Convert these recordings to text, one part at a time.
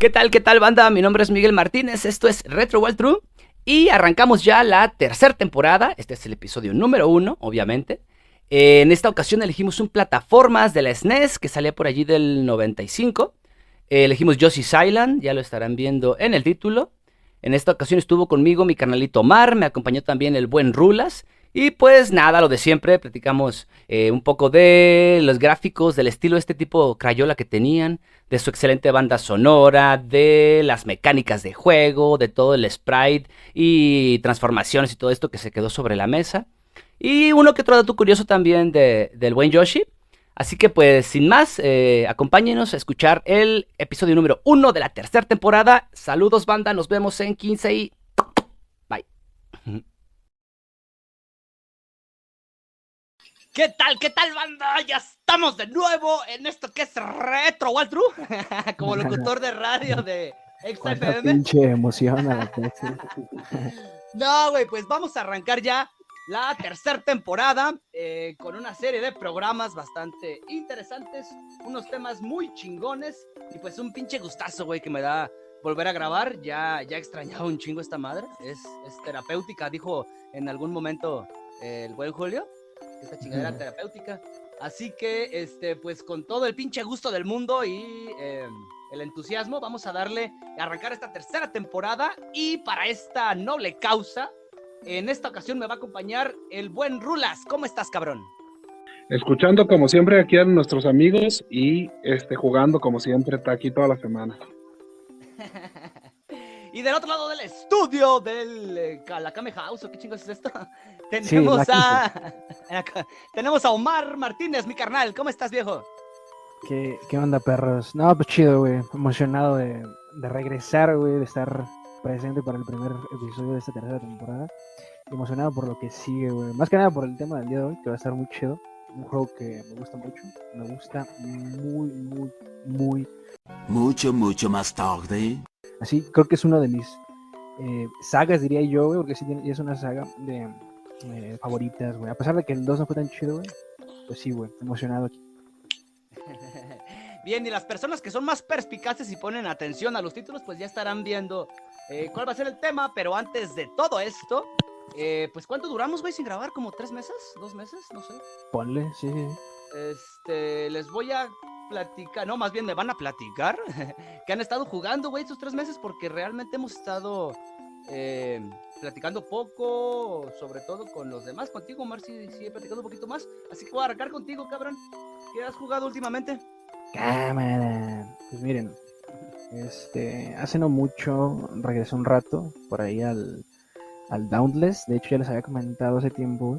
¿Qué tal, qué tal, banda? Mi nombre es Miguel Martínez, esto es Retro World True y arrancamos ya la tercera temporada. Este es el episodio número uno, obviamente. Eh, en esta ocasión elegimos un plataformas de la SNES que salía por allí del 95. Eh, elegimos Yoshi's Island, ya lo estarán viendo en el título. En esta ocasión estuvo conmigo mi canalito Mar, me acompañó también el buen Rulas. Y pues nada, lo de siempre, platicamos eh, un poco de los gráficos, del estilo de este tipo Crayola que tenían, de su excelente banda sonora, de las mecánicas de juego, de todo el sprite y transformaciones y todo esto que se quedó sobre la mesa. Y uno que otro dato curioso también de, del buen Yoshi. Así que pues sin más, eh, acompáñenos a escuchar el episodio número uno de la tercera temporada. Saludos banda, nos vemos en 15 y... Bye. ¿Qué tal? ¿Qué tal, banda? Ya estamos de nuevo en esto que es Retro Waltru, como locutor de radio de XFM. pinche emoción a la No, güey, pues vamos a arrancar ya la tercera temporada eh, con una serie de programas bastante interesantes, unos temas muy chingones y pues un pinche gustazo, güey, que me da volver a grabar. Ya, ya extrañaba un chingo esta madre. Es, es terapéutica, dijo en algún momento eh, el buen Julio esta chingadera terapéutica. Así que, este, pues con todo el pinche gusto del mundo y em, el entusiasmo, vamos a darle, a arrancar esta tercera temporada y para esta noble causa, en esta ocasión me va a acompañar el buen Rulas. ¿Cómo estás, cabrón? Escuchando como siempre aquí a nuestros amigos y este, jugando como siempre, está aquí toda la semana. y del otro lado del estudio del eh, la Kame House, ¿o qué chingos es esto? Tenemos a. Tenemos a Omar Martínez, mi carnal. ¿Cómo estás, viejo? ¿Qué, qué onda, perros? No, pues chido, güey. Emocionado de, de regresar, güey, de estar presente para el primer episodio de esta tercera temporada. Emocionado por lo que sigue, güey. Más que nada por el tema del día de hoy, que va a estar muy chido. Un juego que me gusta mucho. Me gusta muy, muy, muy. Mucho, mucho más tarde. Así, creo que es uno de mis eh, sagas, diría yo, güey, porque sí es una saga de eh, favoritas, güey. A pesar de que el 2 no fue tan chido, güey. Pues sí, güey, emocionado aquí. Bien, y las personas que son más perspicaces y ponen atención a los títulos, pues ya estarán viendo eh, cuál va a ser el tema. Pero antes de todo esto, eh, pues ¿cuánto duramos, güey, sin grabar? ¿Como tres meses? ¿Dos meses? No sé. Ponle, sí, sí. Este, les voy a platicar, no, más bien me van a platicar que han estado jugando, güey, estos tres meses porque realmente hemos estado eh, platicando poco, sobre todo con los demás. Contigo, Marci, sí, he platicado un poquito más. Así que voy a arrancar contigo, cabrón. ¿Qué has jugado últimamente? Cámara. Pues miren, este, hace no mucho regresé un rato por ahí al, al Dauntless. De hecho, ya les había comentado hace tiempo.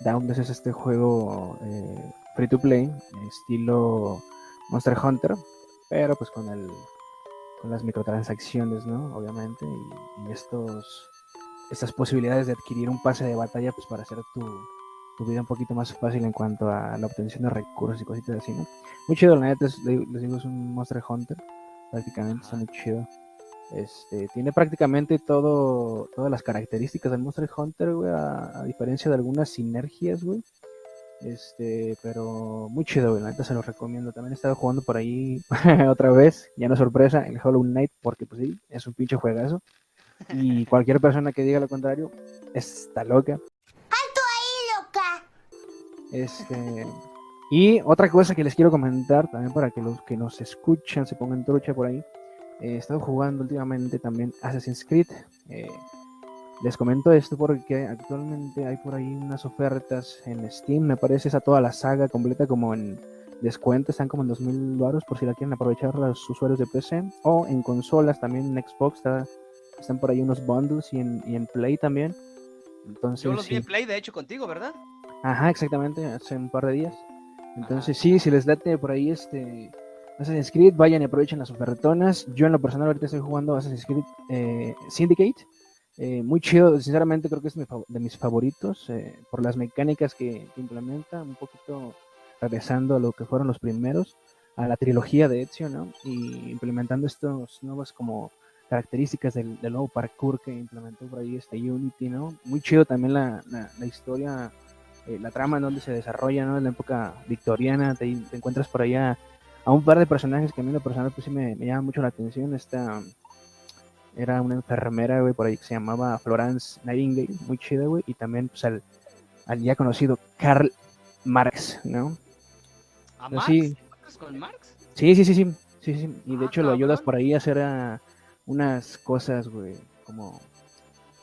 Dauntless es este juego eh, free to play, estilo Monster Hunter, pero pues con el con las microtransacciones, ¿no? Obviamente, y, estos, estas posibilidades de adquirir un pase de batalla, pues para hacer tu, vida un poquito más fácil en cuanto a la obtención de recursos y cositas así, ¿no? Muy chido, la neta, les digo, es un Monster Hunter, prácticamente, está muy chido. Este, tiene prácticamente todo, todas las características del Monster Hunter, güey, a, a diferencia de algunas sinergias, güey. Este, pero muy chido, güey. La neta se lo recomiendo. También he estado jugando por ahí otra vez, ya no sorpresa, el Hollow Knight, porque pues sí, es un pinche juegazo. Y cualquier persona que diga lo contrario está loca. ¡Alto ahí, loca! Este. Y otra cosa que les quiero comentar también para que los que nos escuchan se pongan trucha por ahí. he estado jugando últimamente también Assassin's Creed. Eh, les comento esto porque actualmente hay por ahí unas ofertas en Steam, me parece esa toda la saga completa como en descuento, están como en 2000 baros por si la quieren aprovechar los usuarios de PC o en consolas también en Xbox están por ahí unos bundles y en, Play también. Entonces, Yo los vi en Play de hecho contigo, ¿verdad? Ajá, exactamente, hace un par de días. Entonces sí, si les date por ahí este Assassin's Creed, vayan y aprovechen las ofertonas. Yo en lo personal ahorita estoy jugando Assassin's Creed eh, Syndicate eh, muy chido, sinceramente creo que es de mis favoritos eh, por las mecánicas que, implementa, un poquito regresando a lo que fueron los primeros, a la trilogía de Ezio, ¿no? Y implementando estas nuevas como características del, nuevo parkour que implementó por ahí este Unity, ¿no? Muy chido también la, la, historia, eh, la trama en donde se desarrolla, ¿no? En la época victoriana, te, encuentras por allá a un par de personajes que a mí en lo personal pues sí me, me llama mucho la atención. Esta era una enfermera, güey, por ahí que se llamaba Florence Nightingale, muy chida, güey, y también pues al, al ya conocido Karl Marx, ¿no? ¿A Pues Marx? sí. ¿Juegas con Marx? Sí, sí, sí, sí, sí, sí. Y de Ah, hecho lo ayudas por ahí a hacer ah, unas cosas, güey, como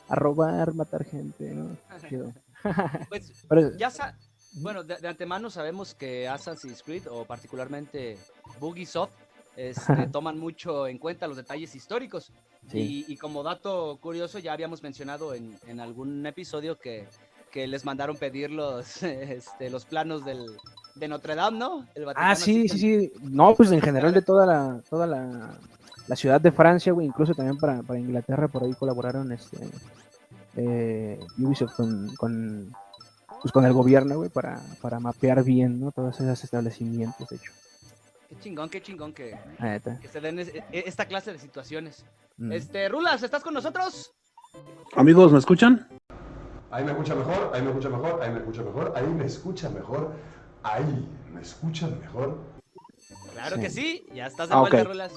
a robar, matar gente, ¿no? Pues Pero- ya sa- bueno, de, de antemano sabemos que Assassin's Creed o particularmente Bugisoft este, toman mucho en cuenta los detalles históricos. Sí. Y, y como dato curioso, ya habíamos mencionado en, en algún episodio que, que les mandaron pedir los, este, los planos del, de Notre Dame, ¿no? El Ah, sí, sí, sí. No, pues en general de toda la, toda la, la ciudad de Francia, güey, incluso también para, para Inglaterra, por ahí colaboraron este eh, Ubisoft con, con, pues con el gobierno, güey, para, para mapear bien, ¿no? Todos esos establecimientos, de hecho. Qué chingón, qué chingón que, se den es- e- esta clase de situaciones. Mm. Este, Rulas, ¿estás con nosotros? Amigos, ¿me escuchan? Ahí me escucha mejor, ahí me escucha mejor, ahí me escucha mejor, ahí me escucha mejor, ahí me escuchan mejor. Claro Sí. que sí, ya estás de Ah, vuelta. Rulas.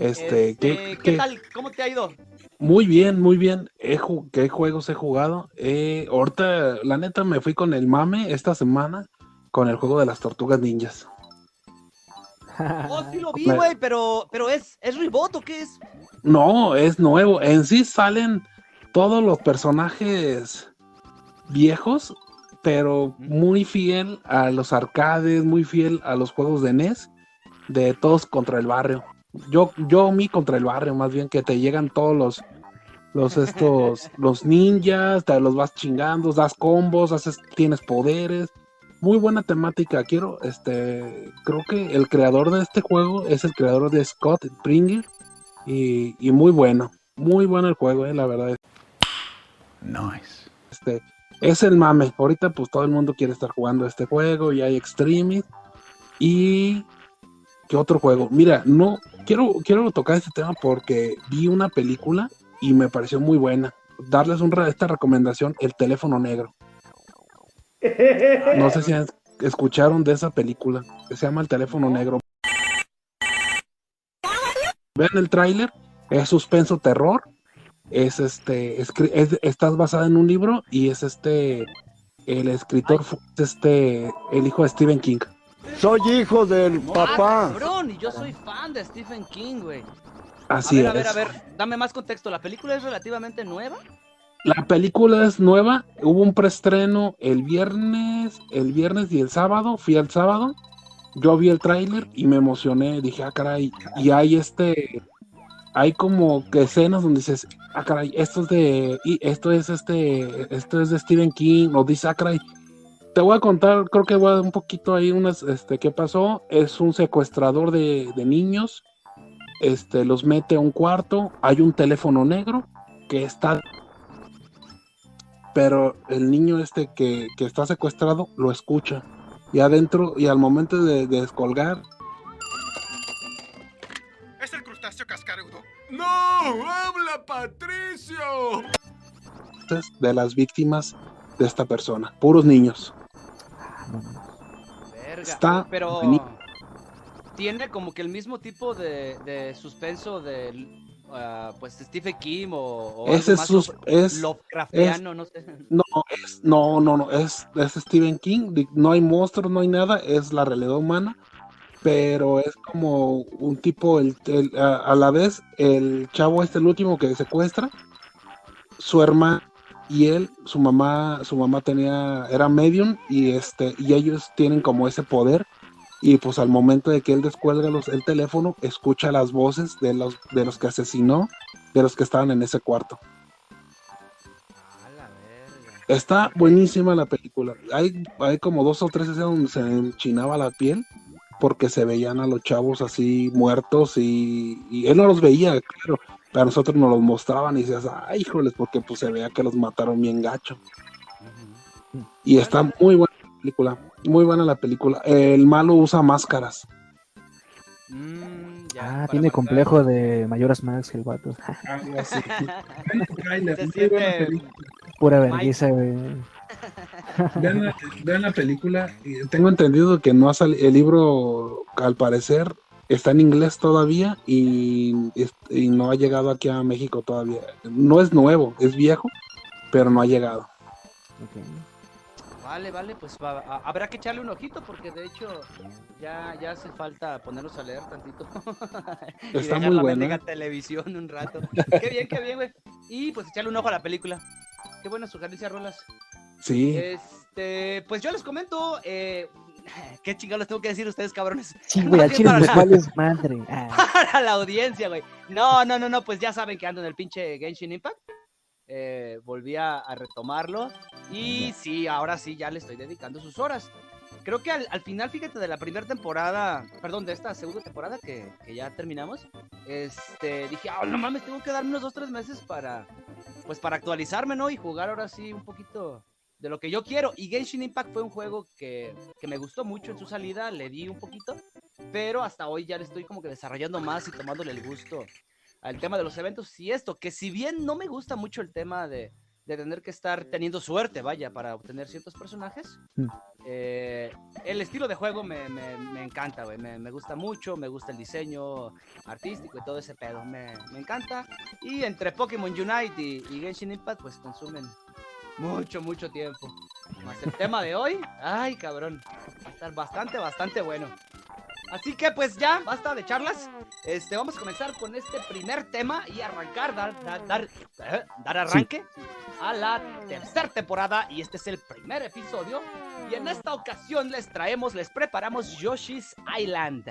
Este, Este, ¿qué, ¿qué qué- tal? ¿Cómo te ha ido? Muy bien, muy bien. He ¿Qué juegos he jugado? Eh, ahorita, la neta, me fui con el mame esta semana con el juego de las tortugas ninjas. Oh, sí lo vi, güey, pero, pero es, ¿es reboot o qué es? No, es nuevo. En sí salen todos los personajes viejos, pero muy fiel a los arcades, muy fiel a los juegos de NES, de todos contra el barrio. Yo, yo mi contra el barrio, más bien que te llegan todos los, los estos, los ninjas, te los vas chingando, das combos, haces, tienes poderes. Muy buena temática. Quiero, este, creo que el creador de este juego es el creador de Scott Springer y, y muy bueno, muy bueno el juego, eh, la verdad. Nice. Este, es el mame. Ahorita pues todo el mundo quiere estar jugando este juego y hay extremis. Y ¿qué otro juego? Mira, no quiero quiero tocar este tema porque vi una película y me pareció muy buena. Darles esta recomendación, El teléfono negro. No sé si escucharon de esa película que se llama El teléfono negro. Vean el tráiler, es suspenso terror es este es, estás basada en un libro y es este el escritor fue este el hijo de Stephen King Soy hijo del Ah, papá. cabrón, y yo soy fan de Stephen King, güey. A así ver, a ver, es a ver, dame más contexto. ¿La película es relativamente nueva? la película es nueva hubo un preestreno el viernes el viernes y el sábado fui al sábado yo vi el tráiler y me emocioné dije ah caray y hay este hay como que escenas donde dices ah caray esto es de y esto es este esto es de Stephen King o dice ah caray te voy a contar, creo que voy a dar un poquito ahí unas, este, qué pasó. Es un secuestrador de, de niños, este, los mete a un cuarto, hay un teléfono negro que está, pero el niño este que, que está secuestrado lo escucha y adentro y al momento de, de descolgar Es el crustáceo cascarudo. ¡No! ¡Habla Patricio! de las víctimas de esta persona, puros niños. Verga. Está pero tiene como que el mismo tipo de, de suspenso de ah, pues Stephen King o, o Ese es, más sus- es Lovecraftiano, no sé. No, es, no, no, no, es, es Stephen King, no hay monstruos, no hay nada, es la realidad humana, pero es como un tipo, el, el- a, a la vez, el chavo este, el último que secuestra, su hermana y él, su mamá, su mamá tenía, era medium y este, y ellos tienen como ese poder, y pues al momento de que él descuelga los, el teléfono, escucha las voces de los, de los que asesinó, de los que estaban en ese cuarto. Está buenísima la película. Hay, hay como dos o tres escenas donde se enchinaba la piel porque se veían a los chavos así muertos y, y él no los veía, claro, a nosotros nos los mostraban y decías, ay, híjoles, porque pues se veía que los mataron bien gacho. Y está muy buena la película, muy buena la película. El malo usa máscaras. Mm, ya, Ah, tiene complejo de mayoras Max el vato. Siente Pura vergüenza, güey. Vean la, vean la película. y Tengo entendido que no ha salido. El libro, al parecer, está en inglés todavía y, no ha llegado aquí a México todavía. No es nuevo, es viejo, pero no ha llegado. Vale, vale, pues va- a- habrá que echarle un ojito porque de hecho ya, ya hace falta ponernos a leer tantito. y Está muy la buena. mendiga televisión un rato. qué bien, qué bien, güey. Y pues echarle un ojo a la película. Qué buena sugerencia, Rolas. Sí, Este, pues yo les comento, eh, qué chingados les tengo que decir a ustedes, cabrones. Sí, güey, al chile vales madre. Ah, para la audiencia, güey. No, no, no, no, pues ya saben que ando en el pinche Genshin Impact. Eh, volví a, a retomarlo. Y sí, ahora sí, ya le estoy dedicando sus horas. Creo que al, al final, fíjate, de la primera temporada, perdón, de esta segunda temporada que, que ya terminamos, este, dije, ah, no mames, tengo que darme unos dos, tres meses para, pues para actualizarme, ¿no? Y jugar ahora sí un poquito de lo que yo quiero. Y Genshin Impact fue un juego que, que me gustó mucho en su salida, le di un poquito, pero hasta hoy ya le estoy como que desarrollando más y tomándole el gusto al tema de los eventos y esto, que si bien no me gusta mucho el tema de, de tener que estar teniendo suerte, vaya, para obtener ciertos personajes, Mm. eh, el estilo de juego me, me- me encanta, güey, me, me gusta mucho, me gusta el diseño artístico y todo ese pedo, me, me encanta. Y entre Pokémon Unite y, y Genshin Impact, pues consumen mucho, mucho tiempo. Más el tema de hoy, ay cabrón, va a estar bastante, bastante bueno. Así que pues ya, basta de charlas. Este, vamos a comenzar con este primer tema y arrancar, dar, dar, dar, eh, dar arranque a la tercera temporada. Y este es el primer episodio. Y en esta ocasión les traemos, les preparamos Yoshi's Island.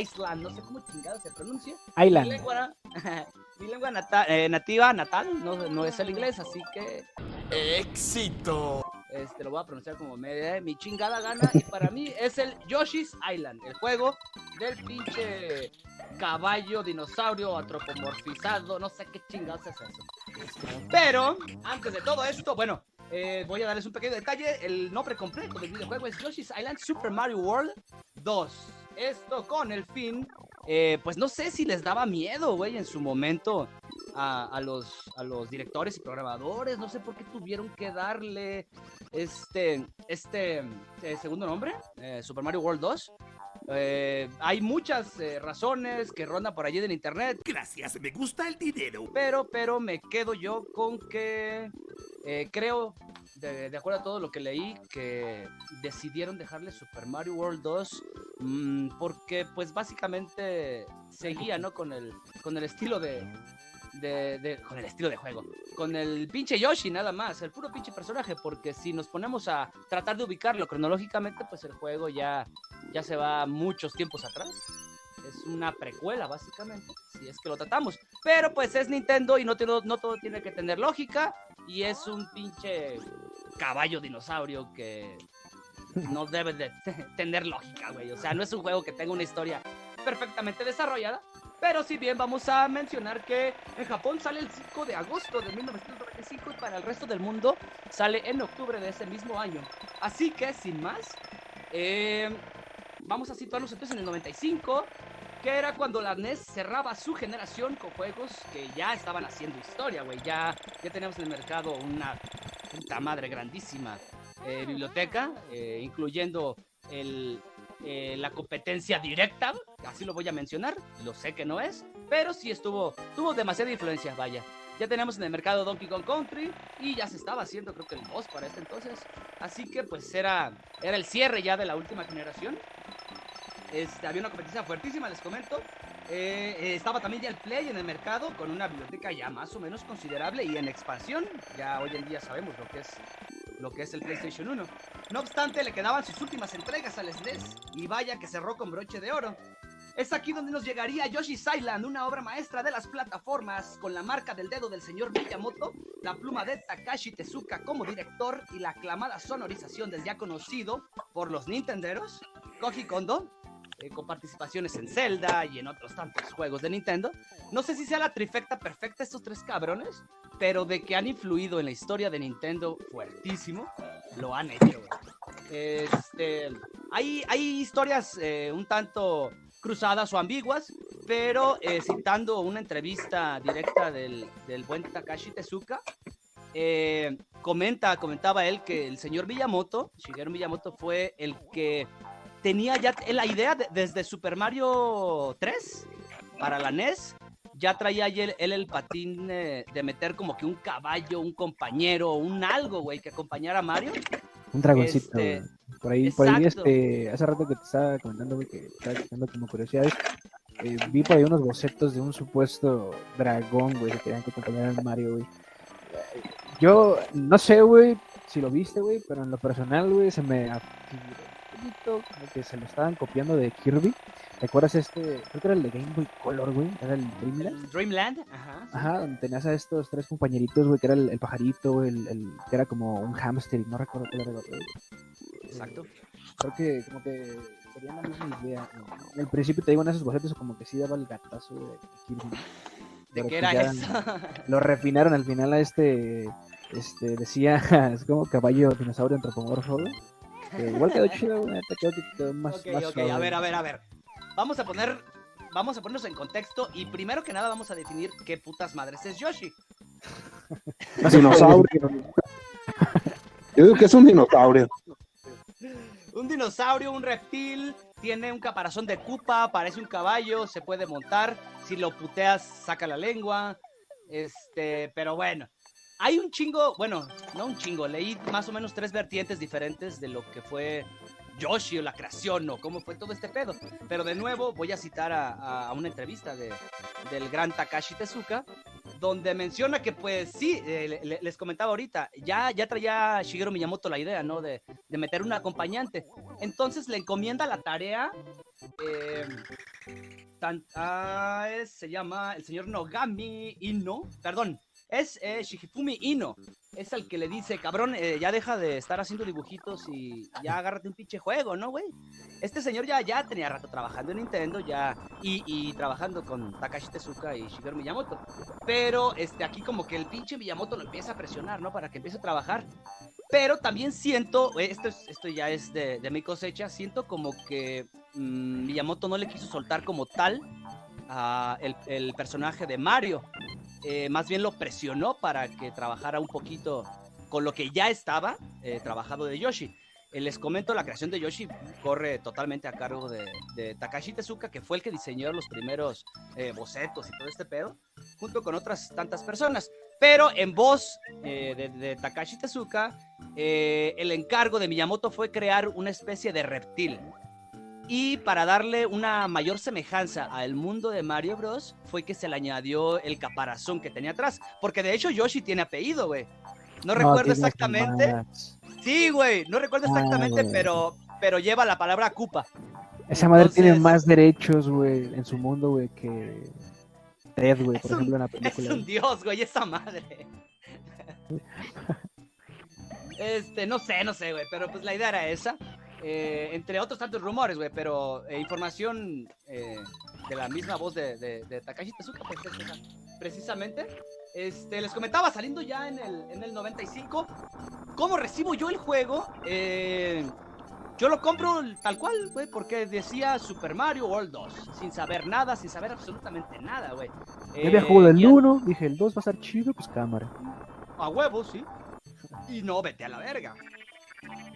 Island, no sé cómo chingado se pronuncia. Mi Island. lengua, mi lengua nata- eh, nativa, natal, no, no es el inglés, así que ¡Éxito! este, lo voy a pronunciar como me dé mi chingada gana. Y para mí es el Yoshi's Island, el juego del pinche caballo dinosaurio antropomorfizado. No sé qué chingados es eso. Pero, antes de todo esto, bueno, eh, voy a darles un pequeño detalle. El nombre completo del videojuego es Yoshi's Island Super Mario World 2. Esto con el fin, eh, pues no sé si les daba miedo, güey, en su momento a, a los, a los directores y programadores. No sé por qué tuvieron que darle este, este eh, segundo nombre, eh, Super Mario World 2. Eh, hay muchas eh, razones que rondan por allí en internet, Gracias, me gusta el dinero. pero, pero me quedo yo con que eh, creo, de, acuerdo a todo lo que leí, que decidieron dejarle Super Mario World 2 mm, porque pues básicamente seguía, ¿no? Con el, con el estilo de- con el estilo de juego, con el pinche Yoshi nada más, el puro pinche personaje, porque si nos ponemos a tratar de ubicarlo cronológicamente, pues el juego ya, ya se va muchos tiempos atrás. Es una precuela, básicamente, si es que lo tratamos. Pero pues es Nintendo y no, te- no todo tiene que tener lógica. Y es un pinche caballo dinosaurio que no debe de tener lógica, güey. O sea, no es un juego que tenga una historia perfectamente desarrollada. Pero si bien vamos a mencionar que en Japón sale el 5 de agosto de 1995 y para el resto del mundo sale en octubre de ese mismo año. Así que, sin más, eh, vamos a situarnos entonces en el 95, que era cuando la NES cerraba su generación con juegos que ya estaban haciendo historia, güey. Ya, ya teníamos en el mercado una puta madre grandísima eh, biblioteca, eh, incluyendo el, eh, la competencia directa, así lo voy a mencionar, lo sé que no es, pero sí estuvo, tuvo demasiada influencia, vaya. Ya tenemos en el mercado Donkey Kong Country y ya se estaba haciendo creo que el 2 para este entonces. Así que pues era, era el cierre ya de la última generación. Este, había una competencia fuertísima, les comento. Eh, eh, estaba también ya el Play en el mercado con una biblioteca ya más o menos considerable y en expansión. Ya hoy en día sabemos lo que es lo que es el PlayStation 1. No obstante, le quedaban sus últimas entregas al SNES y vaya que cerró con broche de oro. Es aquí donde nos llegaría Yoshi's Island, una obra maestra de las plataformas, con la marca del dedo del señor Miyamoto, la pluma de Takashi Tezuka como director y la aclamada sonorización del ya conocido por los Nintenderos, Koji Kondo, eh, con participaciones en Zelda y en otros tantos juegos de Nintendo. No sé si sea la trifecta perfecta estos tres cabrones, pero de que han influido en la historia de Nintendo fuertísimo, lo han hecho. Este, hay, hay historias eh, un tanto cruzadas o ambiguas, pero eh, citando una entrevista directa del, del buen Takashi Tezuka, eh, comenta, comentaba él que el señor Miyamoto, Shigeru Miyamoto, fue el que tenía ya la idea de- desde Super Mario 3 para la NES. Ya traía él, él el patín eh, de meter como que un caballo, un compañero, un algo, güey, que acompañara a Mario. Un dragoncito, Este. Por ahí, por ahí, este, hace rato que te estaba comentando, güey, que estaba checando como curiosidades. eh, vi por ahí unos bocetos de un supuesto dragón, güey, que querían que acompañara al Mario, güey. Yo no sé, güey, si lo viste, güey, pero en lo personal, güey, se me poquito como que se lo estaban copiando de Kirby. ¿Te acuerdas este? Creo que era el de Game Boy Color, güey. Era el Dreamland. Dreamland, ajá. Ajá, donde tenías a estos tres compañeritos, güey, que era el, el pajarito, güey, el, el- que era como un hámster, y no recuerdo cuál era el otro. Exacto. Creo que como que sería la misma idea. ¿no? Al principio te digo en esos bocetos como que sí daba el gatazo de, Kirby. ¿De qué era eso? Lo refinaron al final a este, este, decía, es como caballo dinosaurio antropomorfo, güey. Que igual quedó chido, güey, quedó, quedó más, Ok, más ok, suave. a ver, a ver, a ver. Vamos a poner, vamos a ponernos en contexto y primero que nada vamos a definir qué putas madres es Yoshi. No se Dinosaurio. Yo digo que es un dinosaurio. Un dinosaurio, un reptil, tiene un caparazón de cupa, parece un caballo, se puede montar, si lo puteas saca la lengua, este, pero bueno. Hay un chingo, bueno, no un chingo, leí más o menos tres vertientes diferentes de lo que fue Yoshi o la creación o cómo fue todo este pedo. Pero de nuevo voy a citar a, una entrevista de, del gran Takashi Tezuka, donde menciona que pues sí, eh, le- le- les comentaba ahorita, ya, ya traía Shigeru Miyamoto la idea, ¿no? De, de meter un acompañante. Entonces le encomienda la tarea. eh, se llama el señor Nogami Ino. Perdón, es eh, Shigifumi Ino. Es el que le dice, cabrón, eh, ya deja de estar haciendo dibujitos y ya agárrate un pinche juego, ¿no, güey? Este señor ya, ya tenía rato trabajando en Nintendo ya y, trabajando con Takashi Tezuka y Shigeru Miyamoto. Pero este, aquí como que el pinche Miyamoto lo empieza a presionar, ¿no? Para que empiece a trabajar. Pero también siento, eh, esto, es- esto ya es de, mi cosecha, siento como que mm, Miyamoto no le quiso soltar como tal el personaje de Mario. Eh, más bien lo presionó para que trabajara un poquito con lo que ya estaba eh, trabajado de Yoshi. Eh, les comento, la creación de Yoshi corre totalmente a cargo de, Takashi Tezuka, que fue el que diseñó los primeros bocetos y todo este pedo, junto con otras tantas personas. Pero en voz de, Takashi Tezuka, el encargo de Miyamoto fue crear una especie de reptil. Y para darle una mayor semejanza al mundo de Mario Bros. fue que se le añadió el caparazón que tenía atrás. Porque de hecho Yoshi tiene apellido, güey. No, recuerdo exactamente. Sí, güey. No recuerdo Ah, exactamente, pero, pero lleva la palabra Koopa. Esa madre tiene más derechos, güey, en su mundo, güey, que Ted, güey, por Es un- ejemplo, en la Es película. un dios, güey, esa madre. Este, no sé, no sé, güey, pero pues la idea era esa. Eh, entre otros tantos rumores, güey, pero eh, información eh, de la misma voz de, de, de Takashi Tezuka, pues precisamente. Este, les comentaba, saliendo ya en el, en el 95, ¿cómo recibo yo el juego? Eh, yo lo compro tal cual, güey, porque decía Super Mario World 2, sin saber nada, sin saber absolutamente nada, güey. Yo había jugado el y a- 1, dije el 2 va a estar chido, pues cámara. a huevo, sí. Y no, vete a la verga.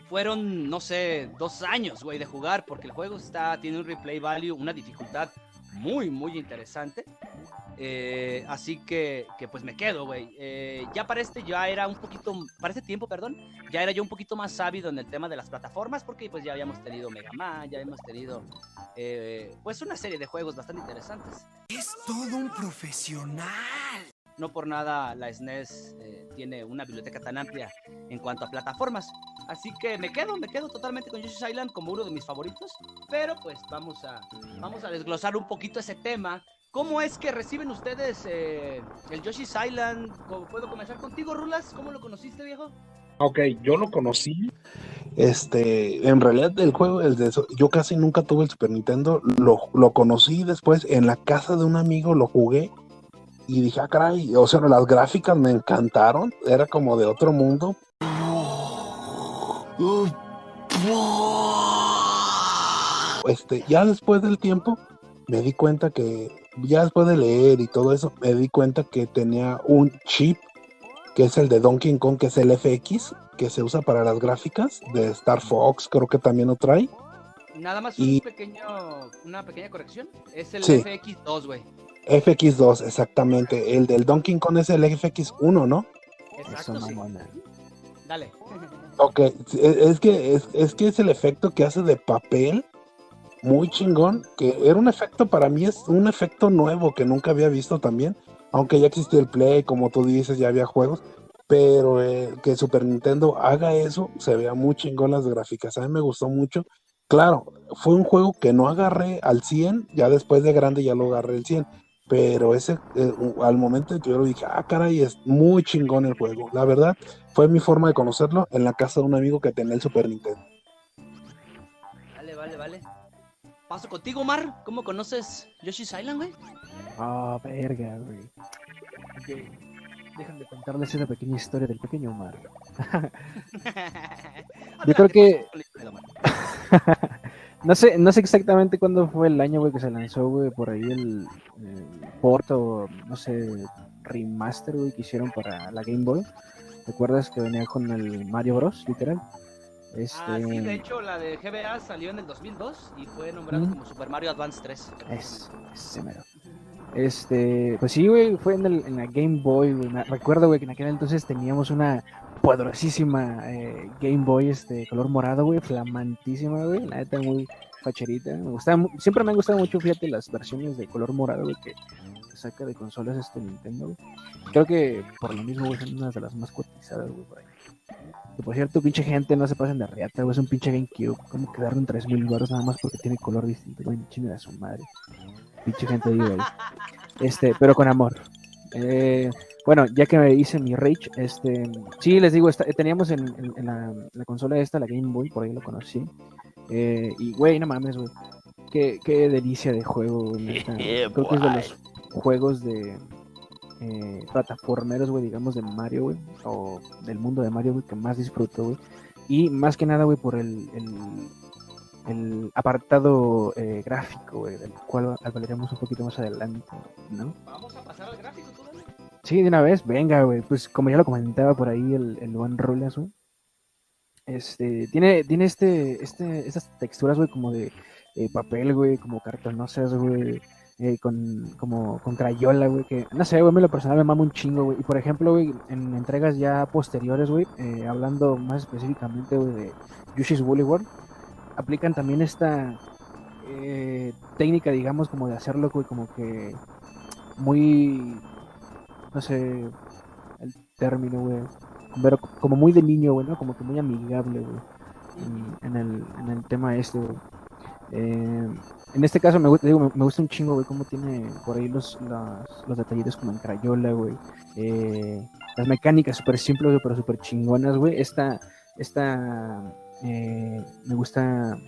Fueron, no sé, dos años, güey, de jugar, porque el juego está, tiene un replay value, una dificultad muy, muy interesante. Eh, así que, que pues me quedo, güey. Eh, ya para este ya era un poquito, para este tiempo, perdón, ya era yo un poquito más sábido en el tema de las plataformas, porque pues ya habíamos tenido Mega Man, ya habíamos tenido, eh, pues una serie de juegos bastante interesantes. Es todo un profesional. No por nada la SNES eh, tiene una biblioteca tan amplia en cuanto a plataformas. Así que me quedo, me quedo totalmente con Yoshi's Island como uno de mis favoritos. Pero pues vamos a, vamos a desglosar un poquito ese tema. ¿Cómo es que reciben ustedes eh, el Yoshi's Island? ¿Cómo- ¿Puedo comenzar contigo, Rulas? ¿Cómo lo conociste, viejo? Ok, yo lo conocí. Este, en realidad el juego, el de, yo casi nunca tuve el Super Nintendo. Lo, lo conocí después en la casa de un amigo, lo jugué y dije, ah, caray, o sea, las gráficas me encantaron. Era como de otro mundo. Este, ya después del tiempo me di cuenta que, ya después de leer y todo eso, me di cuenta que tenía un chip que es el de Donkey Kong, que es el FX, que se usa para las gráficas, de Star Fox, creo que también lo trae. Nada más Y- un pequeño, una pequeña corrección. Es el Sí. FX2, güey. FX2, exactamente. El del Donkey Kong es el FX1, ¿no? Exacto, Eso sí. Dale. Ok, es es que es, es que es el efecto que hace de papel muy chingón, que era un efecto para mí es un efecto nuevo que nunca había visto también, aunque ya existía el Play, como tú dices, ya había juegos, pero eh, que Super Nintendo haga eso, se vea muy chingón las gráficas, a mí me gustó mucho. Claro, fue un juego que no agarré al 100, ya después de grande ya lo agarré al 100, pero ese eh, al momento en que yo lo dije, ah, caray, es muy chingón el juego. La verdad, fue mi forma de conocerlo en la casa de un amigo que tenía el Super Nintendo. Vale, vale, vale. Paso contigo, Mar. ¿Cómo conoces Yoshi's Island, güey? Ah, verga, güey. Ok, Déjame contarles esa pequeña historia del pequeño Omar. Yo creo que- No sé, no sé exactamente cuándo fue el año, güey, que se lanzó, güey, por ahí el, el port o, no sé, remaster, güey, que hicieron para la Game Boy. ¿Te acuerdas que venía con el Mario Bros, literal? Este, Ah, sí, de hecho, la de GBA salió en el 2002 y fue nombrado Mm. como Super Mario Advance 3. Es, ese mero. Este, pues sí, güey, fue en, el, en la Game Boy, güey. Recuerdo, güey, que en aquel entonces teníamos una poderosísima eh, Game Boy, este, color morado, güey, flamantísima, güey. La neta, muy facherita. Me gustaba, siempre me han gustado mucho, fíjate, las versiones de color morado, güey, que que saca de consolas este Nintendo, güey. Creo que por lo mismo, güey, son unas de las más cotizadas, güey, por ahí. Que por cierto, pinche gente, no se pasen de reata, güey, es un pinche GameCube. ¿Cómo quedaron 3000 baros nada más porque tiene color distinto, güey? Chinga a su madre. Pinche gente ahí. Este, pero con amor. Eh, bueno, ya que me hice mi Rage, este, sí, les digo, esta- teníamos en, en- en la, en la consola esta, la Game Boy, por ahí lo conocí. Eh, y, güey, no mames, güey. Qué, qué delicia de juego, güey. Creo que es de los juegos de eh, plataformeros, güey, digamos, de Mario, güey, o del mundo de Mario, güey, que más disfruto, güey. Y más que nada, güey, por el, el, el apartado eh, gráfico, güey, del cual hablaremos un poquito más adelante, ¿no? Vamos a pasar al gráfico. Sí, de una vez, venga, güey. Pues como ya lo comentaba por ahí el, el One Rulas, güey. Este, tiene, tiene este, este, estas texturas, güey, como de eh, papel, güey, como cartonosas, güey, eh, con, como, con crayola, güey, que, no sé, güey, mí lo personal me mama un chingo, güey. Y por ejemplo, güey, en entregas ya posteriores, güey, eh, hablando más específicamente, güey, de Yoshi's Woolly World, aplican también esta técnica, digamos, como de hacerlo, güey, como que muy no sé el término, güey. Pero como muy de niño, güey, ¿no? Como que muy amigable, güey. En, el, en el tema este, güey. Eh, en este caso me, digo, me, gusta un chingo, güey, cómo tiene por ahí los, los, los detallitos como en Crayola, güey. Eh, las mecánicas súper simples, güey, pero súper chingonas, güey. Esta, esta, eh, me gusta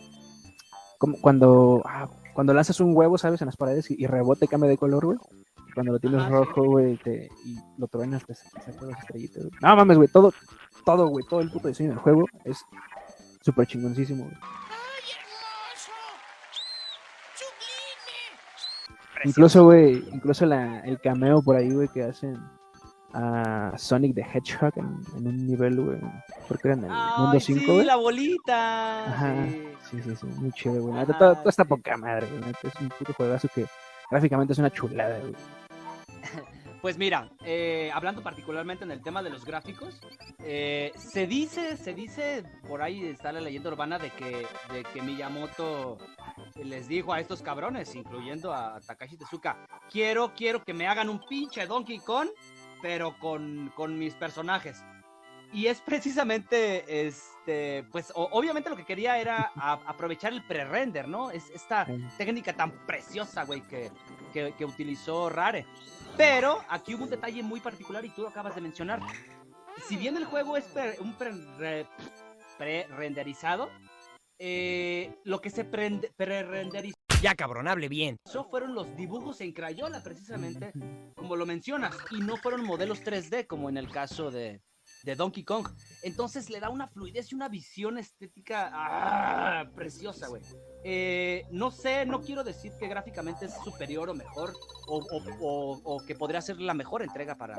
como cuando, ah, cuando lanzas un huevo, ¿sabes? En las paredes y, y rebota y cambia de color, güey. Cuando lo tienes Ajá, sí. rojo, güey, te- y lo truenas, te saca las estrellitas, güey. No mames, güey, todo, todo, güey, todo el puto diseño del juego es súper chingoncísimo, güey. Incluso, güey, incluso la, el cameo por ahí, güey, que hacen a Sonic the Hedgehog en, en un nivel, güey, porque era en el mundo Ay, 5, sí, güey. la bolita. Ajá. sí. Sí, sí, sí, muy chido, güey. Todo, todo está sí. poca madre, güey. Es un puto juegazo que gráficamente es una chulada, güey. Pues mira, eh, hablando particularmente en el tema de los gráficos, eh, se dice, se dice, por ahí está la leyenda urbana de que, de que Miyamoto les dijo a estos cabrones, incluyendo a Takashi Tezuka, quiero, quiero que me hagan un pinche Donkey Kong, pero con, con mis personajes. Y es precisamente, este, pues o- obviamente lo que quería era a- aprovechar el pre-render, ¿no? Es esta técnica tan preciosa, güey, que, que, que utilizó Rare. Pero aquí hubo un detalle muy particular y tú lo acabas de mencionar. Si bien el juego es pre- un pre- re- pre-renderizado, eh, lo que se pre-renderizó Ya cabrón, hable bien. fueron los dibujos en Crayola, precisamente, como lo mencionas, y no fueron modelos 3D como en el caso de, de Donkey Kong. Entonces le da una fluidez y una visión estética ah, preciosa, güey. Eh, no sé, no quiero decir que gráficamente es superior o mejor, o, o- o- que podría ser la mejor entrega para,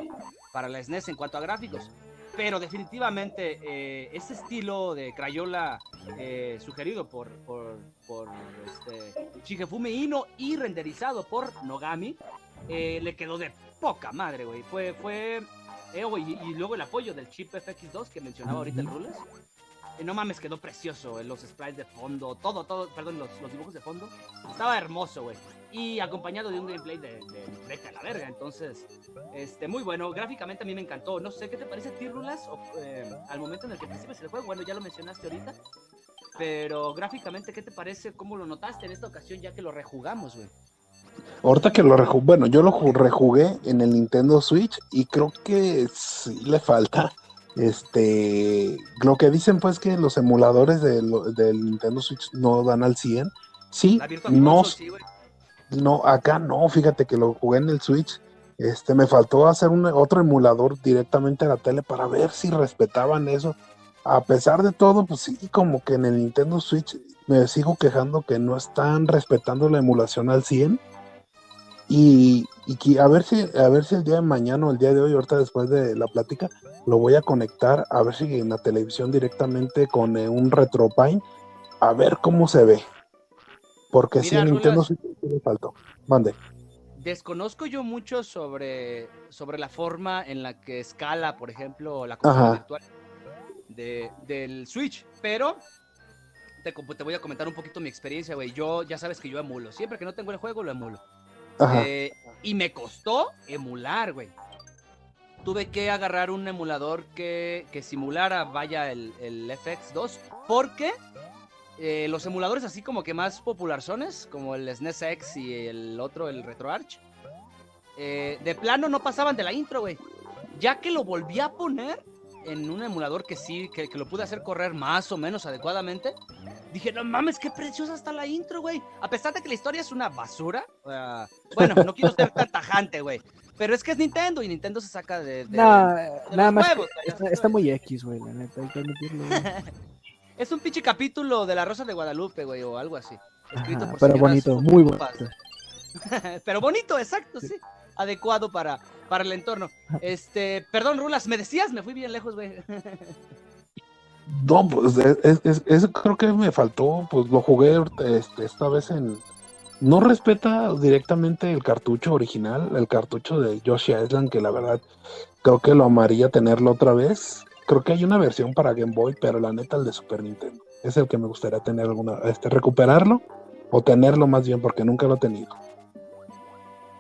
para la SNES en cuanto a gráficos. Pero definitivamente eh, ese estilo de Crayola eh, sugerido por, por, por este, Ino y renderizado por Nogami le quedó de poca madre, güey. Fue, fue, eh, güey, y, y luego el apoyo del chip FX2 que mencionaba ahorita el Rules. Eh, no mames, quedó precioso. eh, Los sprites de fondo, todo, todo, perdón, los, los dibujos de fondo. Estaba hermoso, güey. Y acompañado de un gameplay de, de a la verga. Entonces, este, muy bueno. Gráficamente a mí me encantó. No sé qué te parece a ti, Rulas, o, eh, al momento en el que recibes el juego. Bueno, ya lo mencionaste ahorita. Pero gráficamente, ¿qué te parece? ¿Cómo lo notaste en esta ocasión ya que lo rejugamos, güey? Ahorita que lo rejugué, bueno, yo lo ju- rejugué en el Nintendo Switch y creo que sí le falta. Este, lo que dicen pues que los emuladores de del Nintendo Switch no dan al 100. Sí, no, sí, no, acá no, fíjate que lo jugué en el Switch. Este, me faltó hacer un, otro emulador directamente a la tele para ver si respetaban eso. A pesar de todo, pues sí, como que en el Nintendo Switch me sigo quejando que no están respetando la emulación al 100. Y, y a ver si a ver si el día de mañana o el día de hoy, ahorita después de la plática, lo voy a conectar a ver si en la televisión directamente con eh, un RetroPine, a ver cómo se ve. Porque sí, Mira, en Nintendo sí le faltó. Mande. Desconozco yo mucho sobre, sobre la forma en la que escala, por ejemplo, la consola virtual de, del Switch, pero te, te voy a comentar un poquito mi experiencia, güey. Yo, ya sabes que yo emulo. Siempre que no tengo el juego, lo emulo. Eh, y me costó emular, güey. Tuve que agarrar un emulador que, que simulara, vaya, el, el FX2, porque eh, los emuladores así como que más popularzones, como el SNES X y el otro, el RetroArch, eh, de plano no pasaban de la intro, güey. Ya que lo volví a poner en un emulador que sí, que, que lo pude hacer correr más o menos adecuadamente, dije, no mames, qué preciosa está la intro, güey. A pesar de que la historia es una basura, sea, bueno, no quiero ser tan tajante, güey. Pero es que es Nintendo y Nintendo se saca de... de- No, nada los más. huevos, está, muy X, güey, la neta, hay que admitirlo. Es un pinche capítulo de La Rosa de Guadalupe, güey, o algo así. Escrito Ajá, por pero bonito, muy bonito. Pero bonito, exacto, sí. Adecuado para, para el entorno. Este, perdón, Rulas, me decías, me fui bien lejos, güey. No, pues es, creo que me faltó, pues lo jugué este, esta vez en... No respeta directamente el cartucho original, el cartucho de Yoshi Island, que la verdad creo que lo amaría tenerlo otra vez. Creo que hay una versión para Game Boy, pero la neta el de Super Nintendo. Es el que me gustaría tener alguna, este, recuperarlo o tenerlo más bien, porque nunca lo he tenido.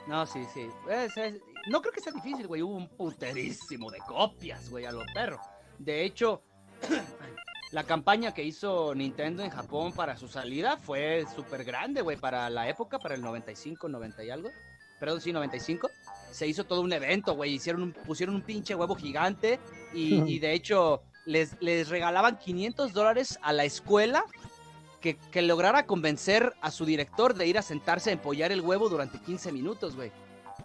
No, sí, sí. Es- es- no creo que sea difícil, güey. Hubo un puterísimo de copias, güey, a lo perro. De hecho, la campaña que hizo Nintendo en Japón para su salida fue súper grande, güey, para la época, para el 95, 90 y algo. Perdón, sí, 95. Se hizo todo un evento, güey. Hicieron un- pusieron un pinche huevo gigante y, y de hecho les, les regalaban 500 dólares a la escuela que, que lograra convencer a su director de ir a sentarse a empollar el huevo durante 15 minutos, güey.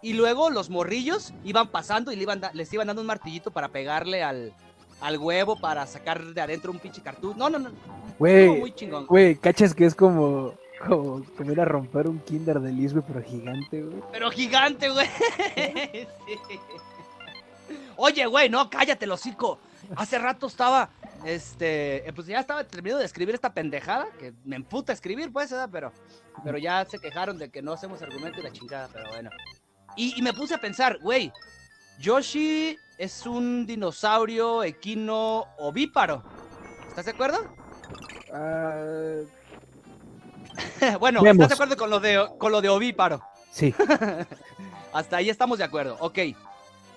Y luego los morrillos iban pasando y le iban les iban dando un martillito para pegarle al, al huevo para sacar de adentro un pinche cartucho. No, no, no. Güey, muy chingón. güey, cachas que es como, como, como ir a romper un Kinder de Lisbeth, pero gigante, güey. Pero gigante, güey. Sí. Oye, güey, no, cállate, el hocico. Hace rato estaba, este, eh, pues ya estaba terminando de escribir esta pendejada, que me emputa escribir, pues, ¿verdad? Pero, pero ya se quejaron de que no hacemos argumento y la chingada, pero bueno. Y, y me puse a pensar, güey, Yoshi es un dinosaurio equino ovíparo. ¿Estás de acuerdo? Ah, bueno, Vemos. ¿estás de acuerdo con lo de, con lo de ovíparo? sí. Hasta ahí estamos de acuerdo. Ok.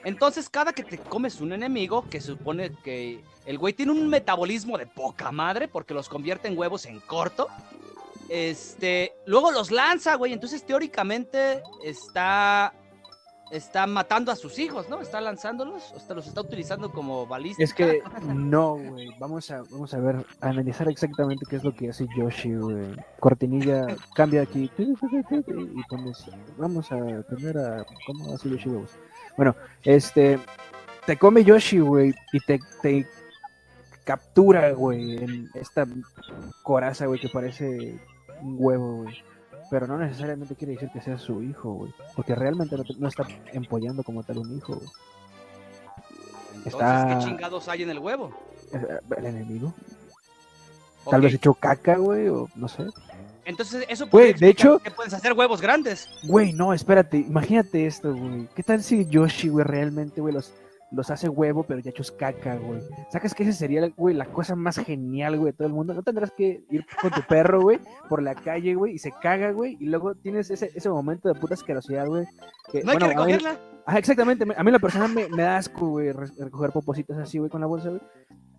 Entonces, cada que te comes un enemigo, que supone que el güey tiene un metabolismo de poca madre, porque los convierte en huevos en corto. Este, luego los lanza, güey. Entonces, teóricamente, está. Está matando a sus hijos, ¿no? Está lanzándolos, hasta los está utilizando como balística. Es que no, güey. Vamos a, vamos a ver, a analizar exactamente qué es lo que hace Yoshi, güey. Cortinilla, cambia aquí y pones. Vamos a tener a. ¿Cómo hace Yoshi huevos? Bueno, este. te come Yoshi, güey, y te, te captura, güey, en esta coraza, güey, que parece un huevo, güey. Pero no necesariamente quiere decir que sea su hijo, güey. Porque realmente no, te- no está empollando como tal un hijo, güey. Entonces, Está- ¿qué chingados hay en el huevo? Eh, El enemigo. Tal vez echó caca, güey, o no sé. Entonces, eso puede de hecho- que puedes hacer huevos grandes. Güey, no, espérate, imagínate esto, güey. ¿Qué tal si Yoshi, güey, realmente, güey, los, los hace huevo, pero ya hechos caca, güey? ¿Sacas que ese sería, güey, la cosa más genial, güey, de todo el mundo? No tendrás que ir con tu perro, güey, por la calle, güey, y se caga, güey, y luego tienes ese, ese momento de puta asquerosidad, güey. que, No hay bueno, que recogerla. Ajá, exactamente. me- A mí la persona me, me da asco, güey, re- recoger popositas así, güey, con la bolsa, güey.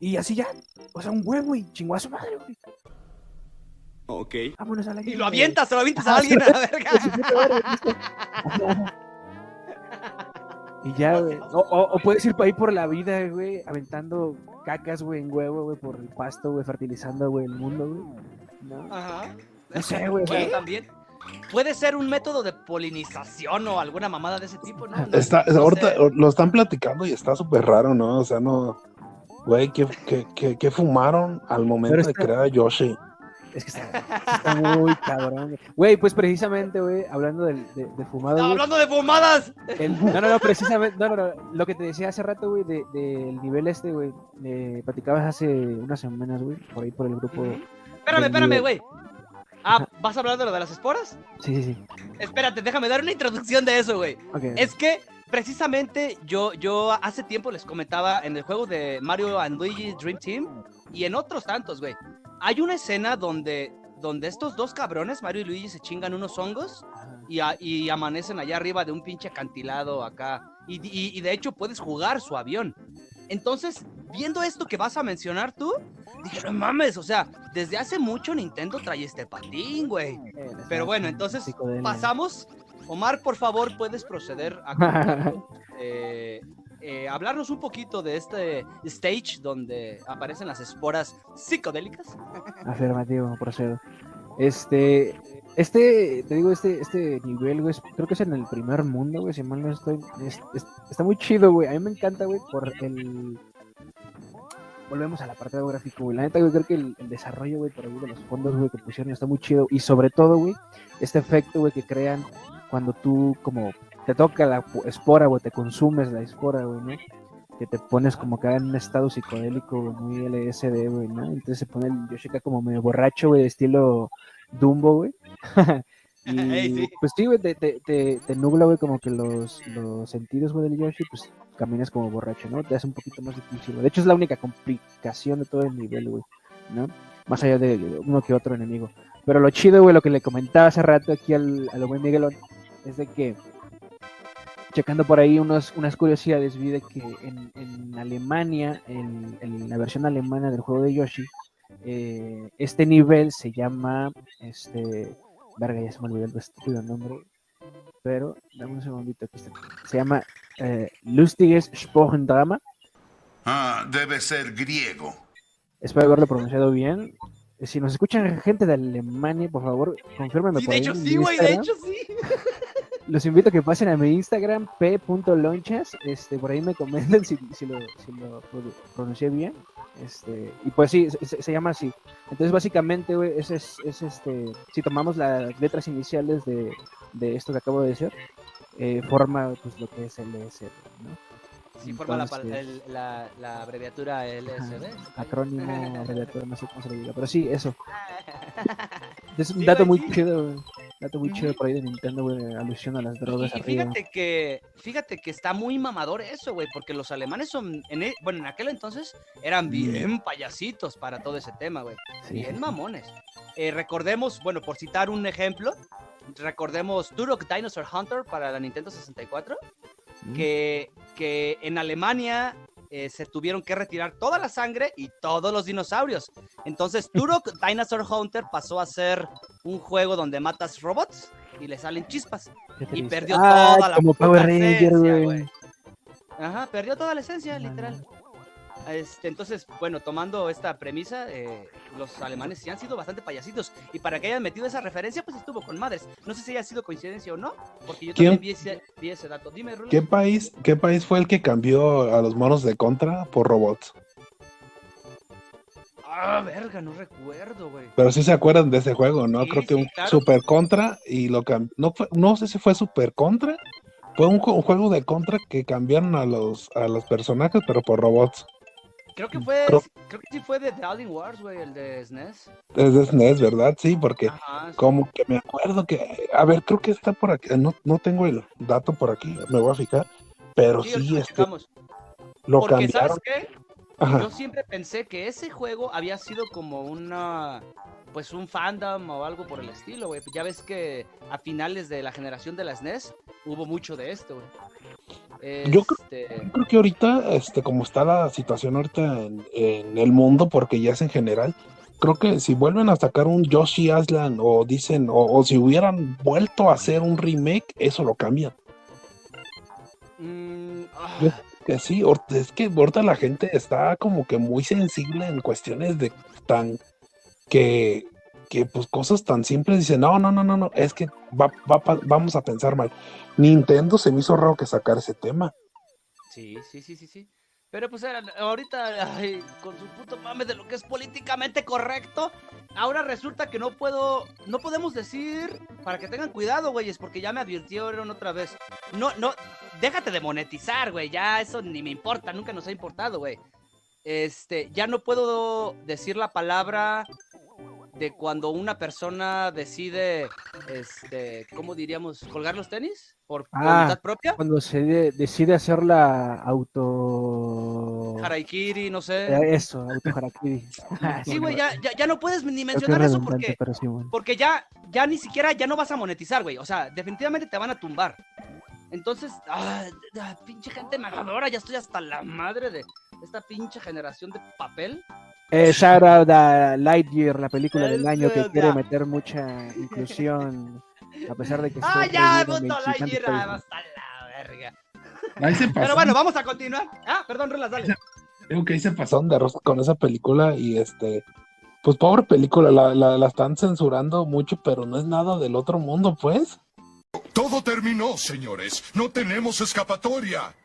Y así ya, o sea, un huevo y chingó a su madre, güey. Ok. Vámonos a la Y lo avientas, se lo avientas a Ajá, alguien a la verga. Y ya, güey. O, o- o puedes ir por ahí por la vida, güey, aventando cacas, güey, en huevo, güey, por el pasto, güey, fertilizando, güey, el mundo, güey. ¿No? Ajá. No sé, güey, también. Puede ser un método de polinización o alguna mamada de ese tipo, ¿no? No- Está, no ahorita sé. lo están platicando y está súper raro, ¿no? O sea, no. Güey, ¿qué, qué, qué- qué fumaron al momento de crear a Yoshi? Es que está, está muy cabrón. güey. Pues precisamente, güey, hablando del- de, de fumado, No, hablando de fumadas. el- no, no, no, precisamente, no, no, no, lo que te decía hace rato, güey, de- del nivel este, güey, eh, platicabas hace unas semanas, güey, por ahí por el grupo. Espérame, espérame, güey. Ah, ¿vas a hablar de lo de las esporas? Sí, sí, sí. Espérate, déjame dar una introducción de eso, güey. Ok. Es que precisamente yo, yo hace tiempo les comentaba en el juego de Mario and Luigi Dream Team y en otros tantos, güey. Hay una escena donde, donde estos dos cabrones, Mario y Luigi, se chingan unos hongos y, a- y amanecen allá arriba de un pinche acantilado acá. Y, y- y de hecho puedes jugar su avión. Entonces, viendo esto que vas a mencionar tú, dije, no mames, o sea, desde hace mucho Nintendo trae este patín, güey. Eh, Pero bueno, entonces pasamos. Omar, por favor, puedes proceder a eh, eh, hablarnos un poquito de este stage donde aparecen las esporas psicodélicas. Afirmativo, procedo. Este, este, te digo, este, este nivel, güey, creo que es en el primer mundo, güey, si mal no estoy. es- es- está muy chido, güey. A mí me encanta, güey, por el. Volvemos al apartado gráfico, güey. La neta, güey, creo que el, el desarrollo, güey, por ahí de los fondos, güey, que pusieron está muy chido. Y sobre todo, güey, este efecto, güey, que crean cuando tú, como, te toca la espora, güey, te consumes la espora, güey, ¿no? que te pones como que en un estado psicodélico, güey, muy LSD, güey, ¿no? Entonces se pone el Yoshi acá como medio borracho, güey, de estilo Dumbo, güey. y sí. pues sí, güey, te, te, te, te nubla, güey, como que los, los sentidos, güey, del Yoshi, pues caminas como borracho, ¿no? Te hace un poquito más difícil, güey. De hecho, es la única complicación de todo el nivel, güey, ¿no? Más allá de uno que otro enemigo. Pero lo chido, güey, lo que le comentaba hace rato aquí al, al buen Miguelón, es de que checando por ahí unos, unas curiosidades, vi de que en, en Alemania, en, en la versión alemana del juego de Yoshi, eh, este nivel se llama, este, verga, ya se me olvidó el estúpido nombre, pero dame un segundito, aquí está. Se llama eh, Lustiges Sprochendrama, Ah, debe ser griego. espero haberlo pronunciado bien. Eh, Si nos escuchan gente de Alemania, por favor, confírmenme Sí, por de ahí hecho sí, güey, de hecho sí. Los invito a que pasen a mi Instagram, p.lonchas. Este, por ahí me comentan si, si lo, si lo pro- pronuncié bien. Este, y pues sí, se, llama así. Entonces, básicamente, güey, es, es, es este. Si tomamos las letras iniciales de, de esto que acabo de decir, eh, forma pues lo que es LSD, ¿no? Sí, forma la, el- la, la abreviatura LSD. acrónimo, abreviatura, no sé cómo se le diga, pero sí, eso. Es un dato muy chido. Dato muy chido por ahí de Nintendo, güey, alusión a las drogas Y, arriba. fíjate que, fíjate que está muy mamador eso, güey, porque los alemanes son, en e- bueno, en aquel entonces eran bien payasitos para todo ese tema, güey. Sí, bien mamones. Eh, recordemos, bueno, por citar un ejemplo, recordemos Turok Dinosaur Hunter para la Nintendo 64, sí. que, que en Alemania eh, se tuvieron que retirar toda la sangre y todos los dinosaurios. Entonces, Turok Dinosaur Hunter pasó a ser un juego donde matas robots y le salen chispas. Y perdió Ah, toda la como Power Ranger, güey. Ajá, perdió toda la esencia, literal. Este, entonces, bueno, tomando esta premisa, eh, los alemanes sí han sido bastante payasitos. Y para que hayan metido esa referencia, pues estuvo con madres. No sé si haya sido coincidencia o no, porque yo ¿Quién? también vi ese, vi ese dato. Dime, Rulo. ¿Qué país, ¿Qué país fue el que cambió a los monos de contra por robots? Ah, verga, no recuerdo, güey. Pero sí se acuerdan de ese juego, ¿no? Sí, Creo que sí, un claro. Super Contra y lo cam- no fue, no sé si fue Super Contra. Fue un, un juego de Contra que cambiaron a los a los personajes, pero por robots. Creo que fue, Creo- creo que sí fue de The Alien Wars, güey, el de E SNES. Es de SNES, ¿verdad? Sí, porque Ajá, sí. como que me acuerdo que, a ver, creo que está por aquí, no, no tengo el dato por aquí, me voy a fijar, pero Sí, sí, lo este, lo Porque, cambiaron. ¿sabes qué? Ajá. Yo siempre pensé que ese juego había sido como una, pues un fandom o algo por el estilo, güey. Ya ves que a finales de la generación de las NES hubo mucho de esto, güey. Yo creo- Este, Yo creo que ahorita, este, como está la situación ahorita en, en el mundo, porque ya es en general, creo que si vuelven a sacar un Yoshi Island o dicen, o, o si hubieran vuelto a hacer un remake, eso lo cambian. mm, ah, Que sí, es que ahorita la gente está como que muy sensible en cuestiones de tan que, que pues cosas tan simples dicen, no, no, no, no, no, es que va, va vamos a pensar mal. Nintendo se me hizo raro que sacar ese tema. Sí, sí, sí, sí, sí. Pero pues era- ahorita, con su puto mame de lo que es políticamente correcto, ahora resulta que no puedo, no podemos decir, para que tengan cuidado, güeyes, porque ya me advirtieron otra vez. No, no, déjate de monetizar, güey, ya eso ni me importa, nunca nos ha importado, güey. Este, ya no puedo decir la palabra de cuando una persona decide, este, ¿cómo diríamos? ¿Colgar los tenis? ¿Por Ah, voluntad propia? Cuando se de- decide hacer la auto... Haraikiri, no sé. Eh, Eso, auto harakiri. Sí, güey, ya, ya, ya no puedes ni mencionar eso porque, pero sí, bueno. porque ya, ya ni siquiera ya no vas a monetizar, güey. O sea, definitivamente te van a tumbar. Entonces, ah, ah, pinche gente magadora, ya estoy hasta la madre de esta pinche generación de papel. Eh, shout out a Lightyear, la película del año que quiere meter mucha inclusión, a pesar de que ¡Ah, ya, Lightyear! países. ah, Hasta la verga. Ahí se Pero bueno, vamos a continuar. Ah, perdón, Rulas, dale. Digo que ahí se pasaron de rosca con esa película y este, pues pobre película, la, la, la están censurando mucho, pero no es nada del otro mundo, pues. Todo terminó, señores. No tenemos escapatoria.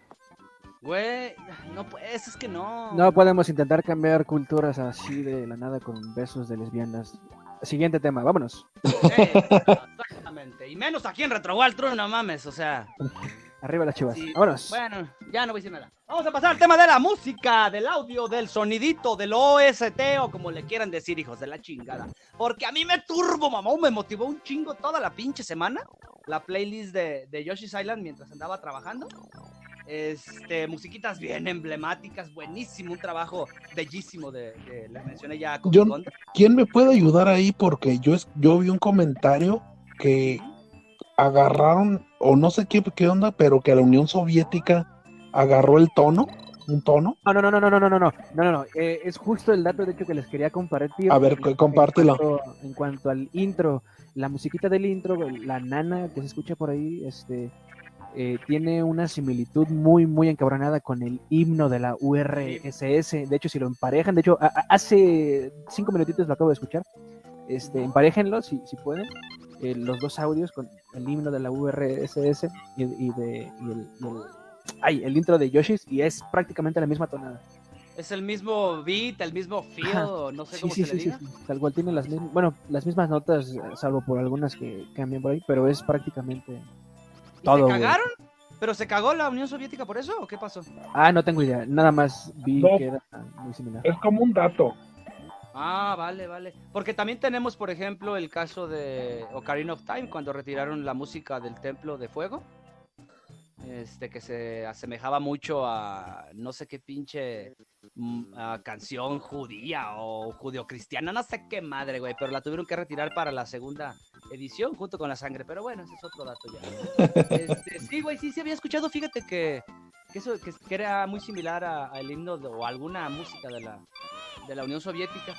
Güey, no pues, es que no. No podemos intentar cambiar culturas así de la nada con besos de lesbianas. Siguiente tema, vámonos. Eh, exactamente. Y menos aquí en Retro Wild True, no mames, o sea. Arriba las chivas. Sí, Vámonos. Bueno, ya no voy a decir nada. Vamos a pasar al tema de la música, del audio, del sonidito, del OST o como le quieran decir, hijos de la chingada. Porque a mí me turbo, mamá, me motivó un chingo toda la pinche semana. La playlist de, de Yoshi's Island mientras andaba trabajando. Este, musiquitas bien emblemáticas, buenísimo, un trabajo bellísimo de, de les mencioné ya a Yo- Comic Con. ¿Quién me puede ayudar ahí? Porque yo, es- yo vi un comentario que agarraron, o no sé qué, qué onda, pero que la Unión Soviética agarró el tono, un tono. No, no, no, no, no, no, no, no, no, no, no, no. eh, es justo el dato de hecho que les quería compartir. A ver, compártelo. En cuanto, en cuanto al intro, la musiquita del intro, la nana que se escucha por ahí, este, eh, tiene una similitud muy, muy encabronada con el himno de la URSS. De hecho, si lo emparejan, de hecho, hace cinco minutitos lo acabo de escuchar. Este, emparejenlo si, si pueden, eh, los dos audios con el himno de la URSS y, y de, y el, y el- ay, el intro de Yoshi's, y es prácticamente la misma tonada. Es el mismo beat, el mismo feel, Ajá. no sé Sí, cómo sí, se sí, le sí, diga. sí, tal cual tiene las mismas, bueno, las mismas notas, salvo por algunas que cambian por ahí, pero es prácticamente ¿Y todo, se cagaron? ¿Pero se cagó la Unión Soviética por eso o qué pasó? Ah, no tengo idea, nada más vi No. que era muy similar. Es como un dato. Ah, vale, vale. Porque también tenemos, por ejemplo, el caso de Ocarina of Time, cuando retiraron la música del Templo de Fuego. Este, que se asemejaba mucho a no sé qué pinche mm, a canción judía o judio-cristiana, no sé qué madre, güey, pero la tuvieron que retirar para la segunda edición junto con la sangre. Pero bueno, ese es otro dato ya. Este, sí, güey, sí, sí había escuchado, fíjate que, que eso que, que era muy similar a- al himno de- o a alguna música de la, de la Unión Soviética.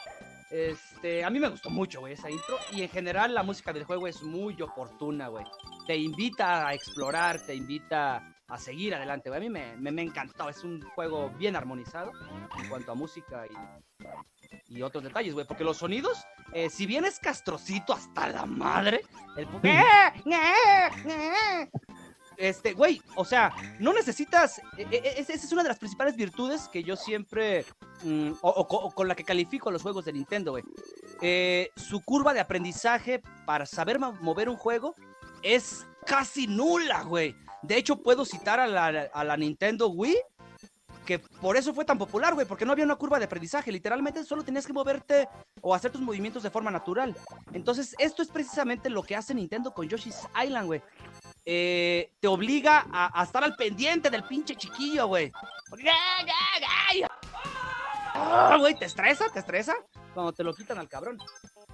Este, a mí me gustó mucho, güey, esa intro. Y en general la música del juego es muy oportuna, güey. Te invita a explorar, te invita a seguir adelante, güey. A mí me, me, me encantó, es un juego bien armonizado en cuanto a música y, y otros detalles, güey, porque los sonidos, eh, si bien es castrocito hasta la madre, el... Este, güey, o sea, no necesitas. e- e- Esa es una de las principales virtudes que yo siempre. mm, o, o co- o con la que califico los juegos de Nintendo, güey. Eh, su curva de aprendizaje para saber mover un juego es casi nula, güey. De hecho, puedo citar a la, a la Nintendo Wii, que por eso fue tan popular, güey, porque no había una curva de aprendizaje. Literalmente solo tenías que moverte o hacer tus movimientos de forma natural. Entonces, esto es precisamente lo que hace Nintendo con Yoshi's Island, güey. Eh, te obliga a, estar al pendiente del pinche chiquillo, güey. Ah, güey, ¿te estresa? ¿Te estresa? Cuando te lo quitan al cabrón.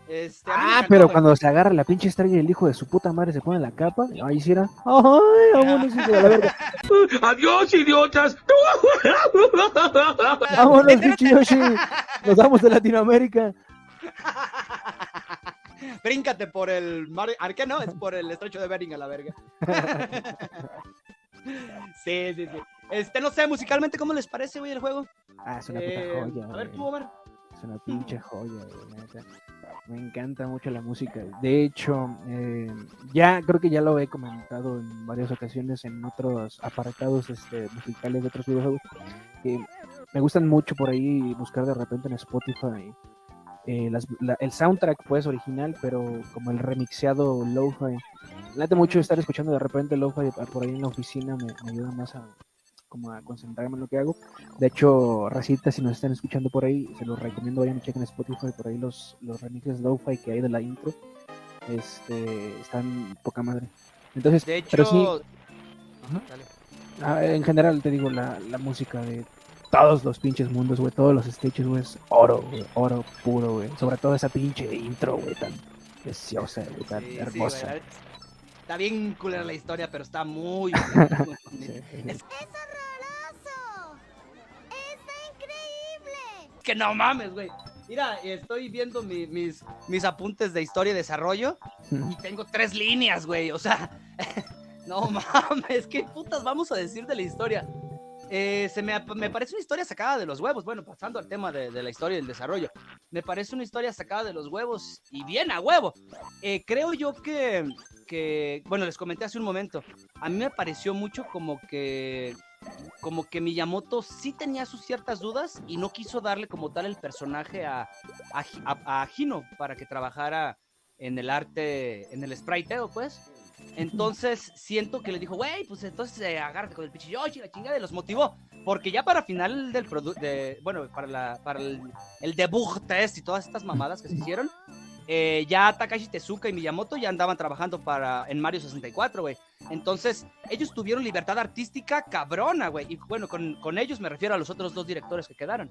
Este, Ah, encantó, pero güey. cuando se agarra la pinche estrella y el hijo de su puta madre se pone la capa, ahí sí era. ¡Ay, vámonos, hijo de la verga! ¡Adiós, idiotas! ¡Vámonos, pinche Yoshi! ¡Nos vamos de Latinoamérica! Bríncate por el mar... ¿Ar qué no? Es por el estrecho de Bering a la verga. sí, sí, sí. Este, no sé, musicalmente, ¿cómo les parece, güey, el juego? Ah, es una Eh, puta joya. a ver, güey. tú, Omar. Es una pinche joya, güey. Me encanta mucho la música. De hecho, eh, ya creo que ya lo he comentado en varias ocasiones en otros apartados este, musicales de otros videojuegos. me gustan mucho por ahí buscar de repente en Spotify eh, las- la- el soundtrack pues original, pero como el remixeado lo-fi. Me late mucho estar escuchando de repente lo-fi por ahí en la oficina, me, me ayuda más a como a concentrarme en lo que hago. De hecho, Racita, si nos están escuchando por ahí, se los recomiendo, vayan y chequen Spotify por ahí los, los remixes lo-fi que hay de la intro. Este, están poca madre. Entonces, De hecho... pero sí, ah, en general te digo, la, la música de todos los pinches mundos, güey, todos los stages, güey, es oro, güey, oro puro, güey. Sobre todo esa pinche intro, güey, tan preciosa, güey, tan Sí, sí, hermosa. neta, Está bien culera la historia, pero está muy... Sí, sí, sí. Es ¡Es horroroso! ¡Está increíble! Que no mames, güey. Mira, estoy viendo mi- mis, mis apuntes de historia y desarrollo y tengo tres líneas, güey. O sea, no mames, ¿qué putas vamos a decir de la historia? Eh, se me, me parece una historia sacada de los huevos. Bueno, pasando al tema de, de la historia y el desarrollo. Me parece una historia sacada de los huevos y bien a huevo. Eh, creo yo que, que, bueno, les comenté hace un momento. A mí me pareció mucho como que como que Miyamoto sí tenía sus ciertas dudas y no quiso darle como tal el personaje a, a, a- a Hino para que trabajara en el arte, en el spriteo, pues. Entonces siento que le dijo, güey, pues entonces eh, agárrate con el pinche Yoshi, la chingada, y los motivó. Porque ya para final del producto, bueno, para, la, para el, el debug test y todas estas mamadas que se hicieron, eh, ya Takashi Tezuka y Miyamoto ya andaban trabajando para, en Mario 64, güey. Entonces, ellos tuvieron libertad artística cabrona, güey. Y bueno, con, ellos me refiero a los otros dos directores que quedaron.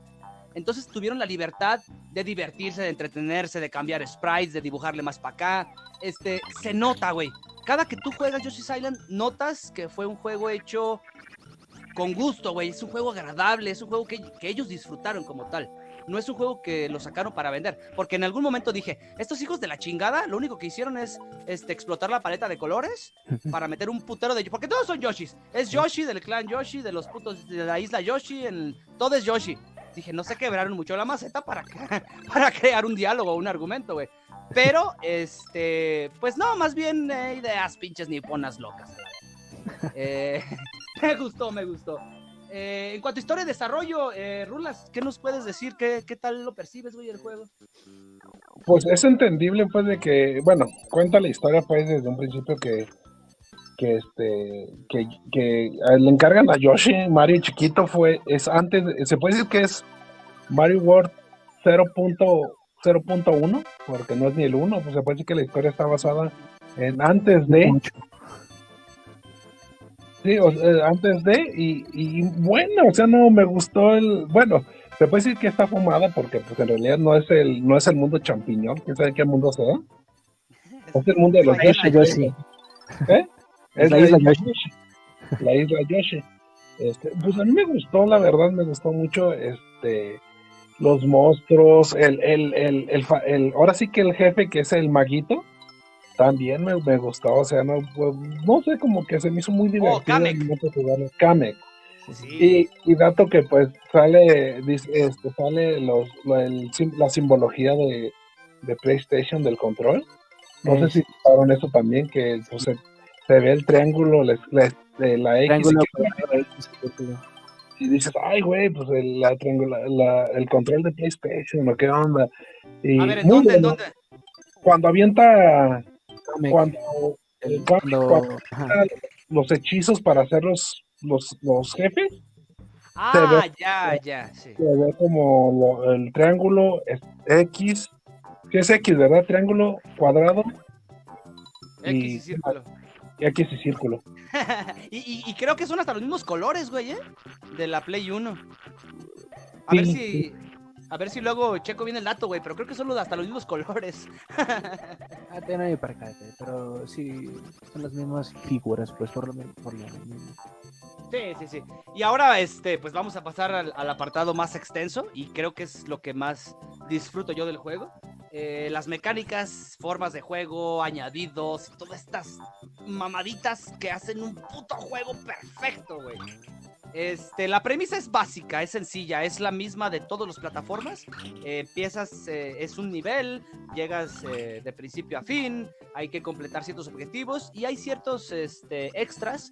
Entonces tuvieron la libertad de divertirse, de entretenerse, de cambiar sprites, de dibujarle más para acá. Este, se nota, güey. Cada que tú juegas Yoshi's Island, notas que fue un juego hecho con gusto, güey. Es un juego agradable, es un juego que ellos disfrutaron como tal. No es un juego que lo sacaron para vender. Porque en algún momento dije, estos hijos de la chingada, lo único que hicieron es este, explotar la paleta de colores para meter un putero de... Porque todos son Yoshis. Es Yoshi del clan Yoshi, de los putos de la isla Yoshi, todo es Yoshi. Dije, no se quebraron mucho la maceta para, para crear un diálogo o un argumento, güey. Pero, este, pues no, más bien eh, ideas pinches niponas locas. Eh, me gustó, me gustó. Eh, en cuanto a historia y desarrollo, eh, Rulas, ¿qué nos puedes decir? ¿Qué, ¿Qué tal lo percibes, güey, el juego? Pues es entendible, pues, de que, bueno, cuenta la historia, pues, desde un principio que, que este, que, que le encargan a Yoshi, Mario chiquito fue, es antes, de- se puede decir que es Mario World 0.0.1, porque no es ni el 1, pues se puede decir que la historia está basada en antes de, Mucho. Sí, o sea, antes de, y, y bueno, o sea, no me gustó el, bueno, se puede decir que está fumada porque pues en realidad no es el, no es el mundo champiñón, quién sabe qué mundo sea, es el mundo de los Yoshi. Yoshi. ¿Eh? Es la isla Yoshi. La isla Yoshi. Este, pues a mí me gustó, la verdad, me gustó mucho, este, los monstruos, el, el, el, el- ahora sí que el jefe que es el maguito, también me, me gustó, o sea, no, pues, no sé, como que se me hizo muy divertido. Kamek. el momento de jugarlo. Kamek. Sí. Y, y dato que pues sale, dice, este, sale los, lo- el sim- la simbología de, de PlayStation del control. No Eh, sé si notaron eso también, que pues, se, se ve el triángulo, la, la X, Triángulo, y, y dices, ay, güey, pues el, la triangula- la- el control de PlayStation, ¿o qué onda? Y A ver, ¿en muy dónde? ¿En dónde? Cuando avienta, Cuando el- cuando- los hechizos para hacer los, los, los jefes, Ah, ve- ya, ya, sí. se ve como lo- el triángulo X, que es X, ¿verdad? Triángulo, cuadrado X y y- círculo. y X y círculo. y, y- y creo que son hasta los mismos colores, güey, ¿eh? De la Play 1. A ver Sí, si. A ver si luego checo bien el dato, güey, pero creo que son los- hasta los mismos colores. Ah, no hay para acá, te- pero sí, son las mismas figuras, pues por lo menos. Por lo mismo. Sí, sí, sí. Y ahora, este, pues vamos a pasar al, al apartado más extenso y creo que es lo que más disfruto yo del juego. Eh, las mecánicas, formas de juego, añadidos, y todas estas mamaditas que hacen un puto juego perfecto, güey. Este, la premisa es básica, es sencilla, es la misma de todas las plataformas. Eh, empiezas, eh, es un nivel, llegas eh, de principio a fin, hay que completar ciertos objetivos y hay ciertos este, extras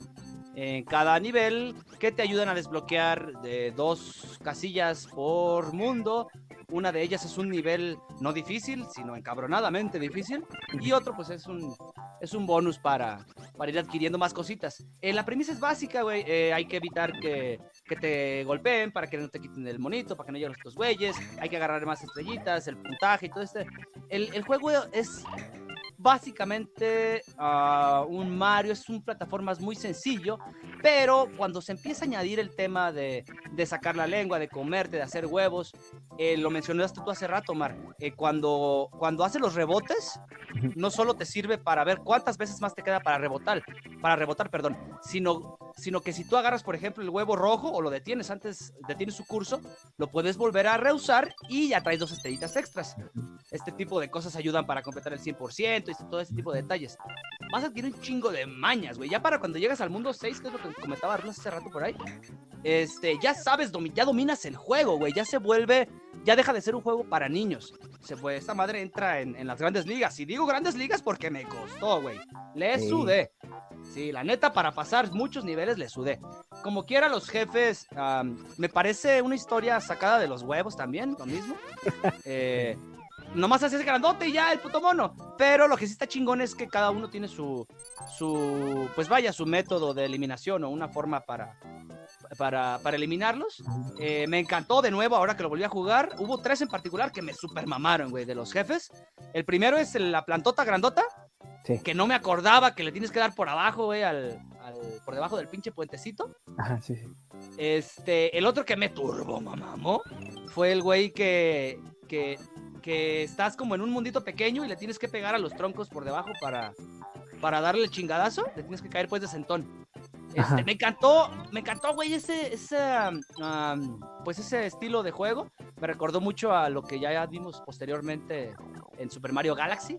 en cada nivel que te ayudan a desbloquear de dos casillas por mundo. Una de ellas es un nivel no difícil, sino encabronadamente difícil. Y otro, pues es un, es un bonus para, para ir adquiriendo más cositas. Eh, la premisa es básica, güey. eh, hay que evitar que, que te golpeen para que no te quiten el monito, para que no lleguen los güeyes. Hay que agarrar más estrellitas, el puntaje y todo este. El, el juego es básicamente ah, un Mario, es un plataformas muy sencillo, pero cuando se empieza a añadir el tema de, de sacar la lengua, de comerte, de hacer huevos, eh, lo mencionaste tú hace rato, Mar, eh, cuando, cuando hace los rebotes, no solo te sirve para ver cuántas veces más te queda para rebotar, para rebotar, perdón, sino, sino que si tú agarras, por ejemplo, el huevo rojo o lo detienes antes, detienes su curso, lo puedes volver a reusar y ya traes dos estrellitas extras. Este tipo de cosas ayudan para completar el 100% y todo ese tipo de detalles. Vas a adquirir un chingo de mañas, güey. Ya para cuando llegas al mundo 6, que es lo que comentaba Arnaz hace rato por ahí, este, ya sabes, domi- ya dominas el juego, güey. Ya se vuelve, ya deja de ser un juego para niños. Se fue, esta madre entra en, en las grandes ligas. Y digo grandes ligas porque me costó, güey. Le Sí. sudé. Sí, la neta, para pasar muchos niveles le sudé. Como quiera, los jefes, am, me parece una historia sacada de los huevos también, lo mismo. Eh, nomás haces grandote y ya el puto mono. Pero lo que sí está chingón es que cada uno tiene su, su, pues vaya, su método de eliminación o una forma para, para, para eliminarlos. Eh, me encantó de nuevo ahora que lo volví a jugar. Hubo tres en particular que me super mamaron, güey, de los jefes. El primero es la plantota grandota. Sí. Que no me acordaba que le tienes que dar por abajo, güey, al, al- por debajo del pinche puentecito. Ajá, sí, sí. Este, el otro que me turbo, mamamo, fue el güey que, que, que estás como en un mundito pequeño y le tienes que pegar a los troncos por debajo para, para darle el chingadazo. Le tienes que caer pues de sentón. Este, me encantó, me encantó, güey, ese, ese, um, pues ese estilo de juego. Me recordó mucho a lo que ya vimos posteriormente en Super Mario Galaxy.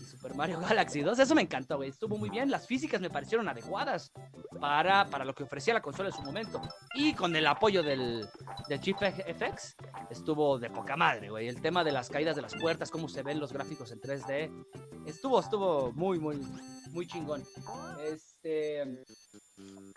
y Super Mario Galaxy 2, eso me encantó, güey. Estuvo muy bien. Las físicas me parecieron adecuadas para, para lo que ofrecía la consola en su momento. Y con el apoyo del, del Chief FX, estuvo de poca madre, güey. El tema de las caídas de las puertas, cómo se ven los gráficos en 3D. Estuvo, estuvo muy, muy, muy chingón. Este.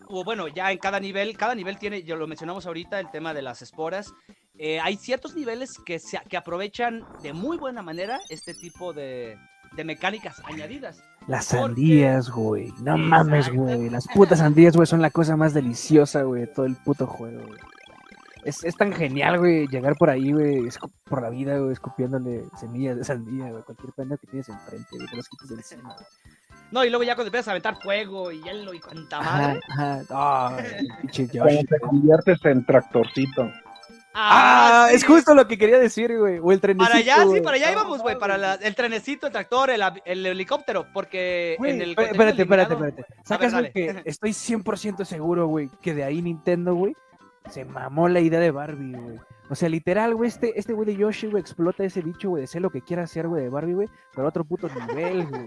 O bueno, ya en cada nivel, cada nivel tiene, ya lo mencionamos ahorita, el tema de las esporas. Eh, hay ciertos niveles que, se, que aprovechan de muy buena manera este tipo de, de mecánicas añadidas. Las Porque- sandías, güey. No mames, güey. Las putas sandías, güey, son la cosa más deliciosa, güey, de todo el puto juego, güey. Es, es tan genial, güey, llegar por ahí, güey, por la vida, güey, escupiéndole semillas de sandía, güey, cualquier pendejo que tienes enfrente, güey, te los quitas de encima. güey. No, y luego ya cuando empiezas a aventar fuego y hielo y cuanta Ajá, madre. ajá. Ah, pinche Yoshi. Cuando te conviertes en tractorcito. Ah, sí. es justo lo que quería decir, güey. O el trenecito. Para allá, sí, para allá Ah, íbamos, güey, para la- el trenecito, el tractor, el, helicóptero, porque Güey, en el espérate, espérate, espérate. Sacas, dale. güey, que estoy 100% seguro, güey, que de ahí Nintendo, güey, se mamó la idea de Barbie, güey. O sea, literal, güey, este, este güey de Yoshi, güey, explota ese bicho, güey, de ser lo que quiera hacer, güey, de Barbie, güey, pero a otro puto nivel, güey.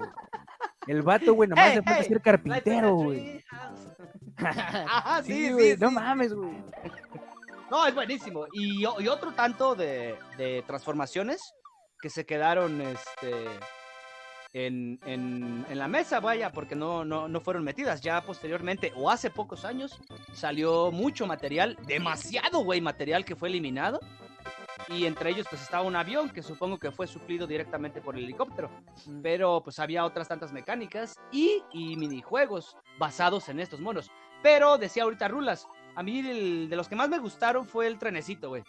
El vato, güey, nomás Hey, le falta hey, ser carpintero, güey. Ajá, sí, sí, güey, sí. No mames, güey. No, es buenísimo. Y otro tanto de, de transformaciones que se quedaron este, en, en- en la mesa, vaya, porque no, no, no fueron metidas. Ya posteriormente, o hace pocos años, salió mucho material, demasiado, güey, material que fue eliminado. Y entre ellos, pues estaba un avión que supongo que fue suplido directamente por el helicóptero. Pero pues había otras tantas mecánicas y, y minijuegos basados en estos monos. Pero decía ahorita Rulas, a mí el- de los que más me gustaron fue el trenecito, güey.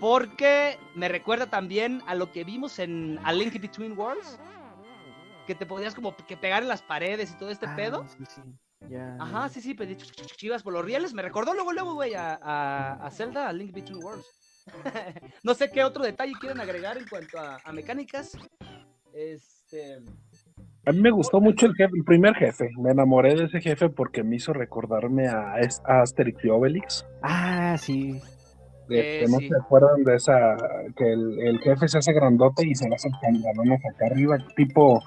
Porque me recuerda también a lo que vimos en A Link Between Worlds. Que te podías como que pegar en las paredes y todo este Ah, pedo. Sí, sí. Ajá, sí, sí, pedí ch- ch- chivas por los rieles. Me recordó luego, luego, güey, a, a, a Zelda, a Link Between Worlds. no sé qué otro detalle quieren agregar en cuanto a, a mecánicas. Este. A mí me gustó mucho el jefe, el primer jefe. Me enamoré de ese jefe porque me hizo recordarme a, Asterix y Obelix. Ah, sí. De- Eh, que no sí. se acuerdan de esa, que el, el jefe se hace grandote y se le hace pantalones acá arriba, tipo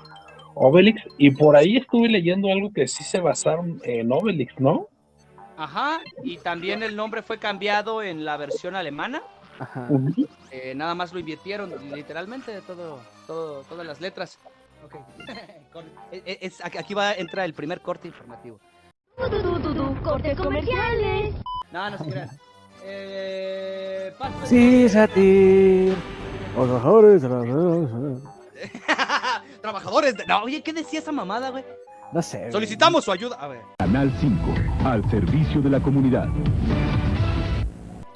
Obelix. Y por ahí estuve leyendo algo que sí se basaron en Obelix, ¿no? Ajá, y también el nombre fue cambiado en la versión alemana. Ajá. Eh, nada más lo invirtieron literalmente todo, todo, todas las letras. Ok. Cor- e- e- es- aquí va a entrar el primer corte informativo. Cortes comerciales. No, no se crean. Eh, Sí, Satir. Los mejores, los mejores. Trabajadores de... No, oye, ¿qué decía esa mamada, güey? No sé. Solicitamos su ayuda. A ver. Canal 5, al servicio de la comunidad.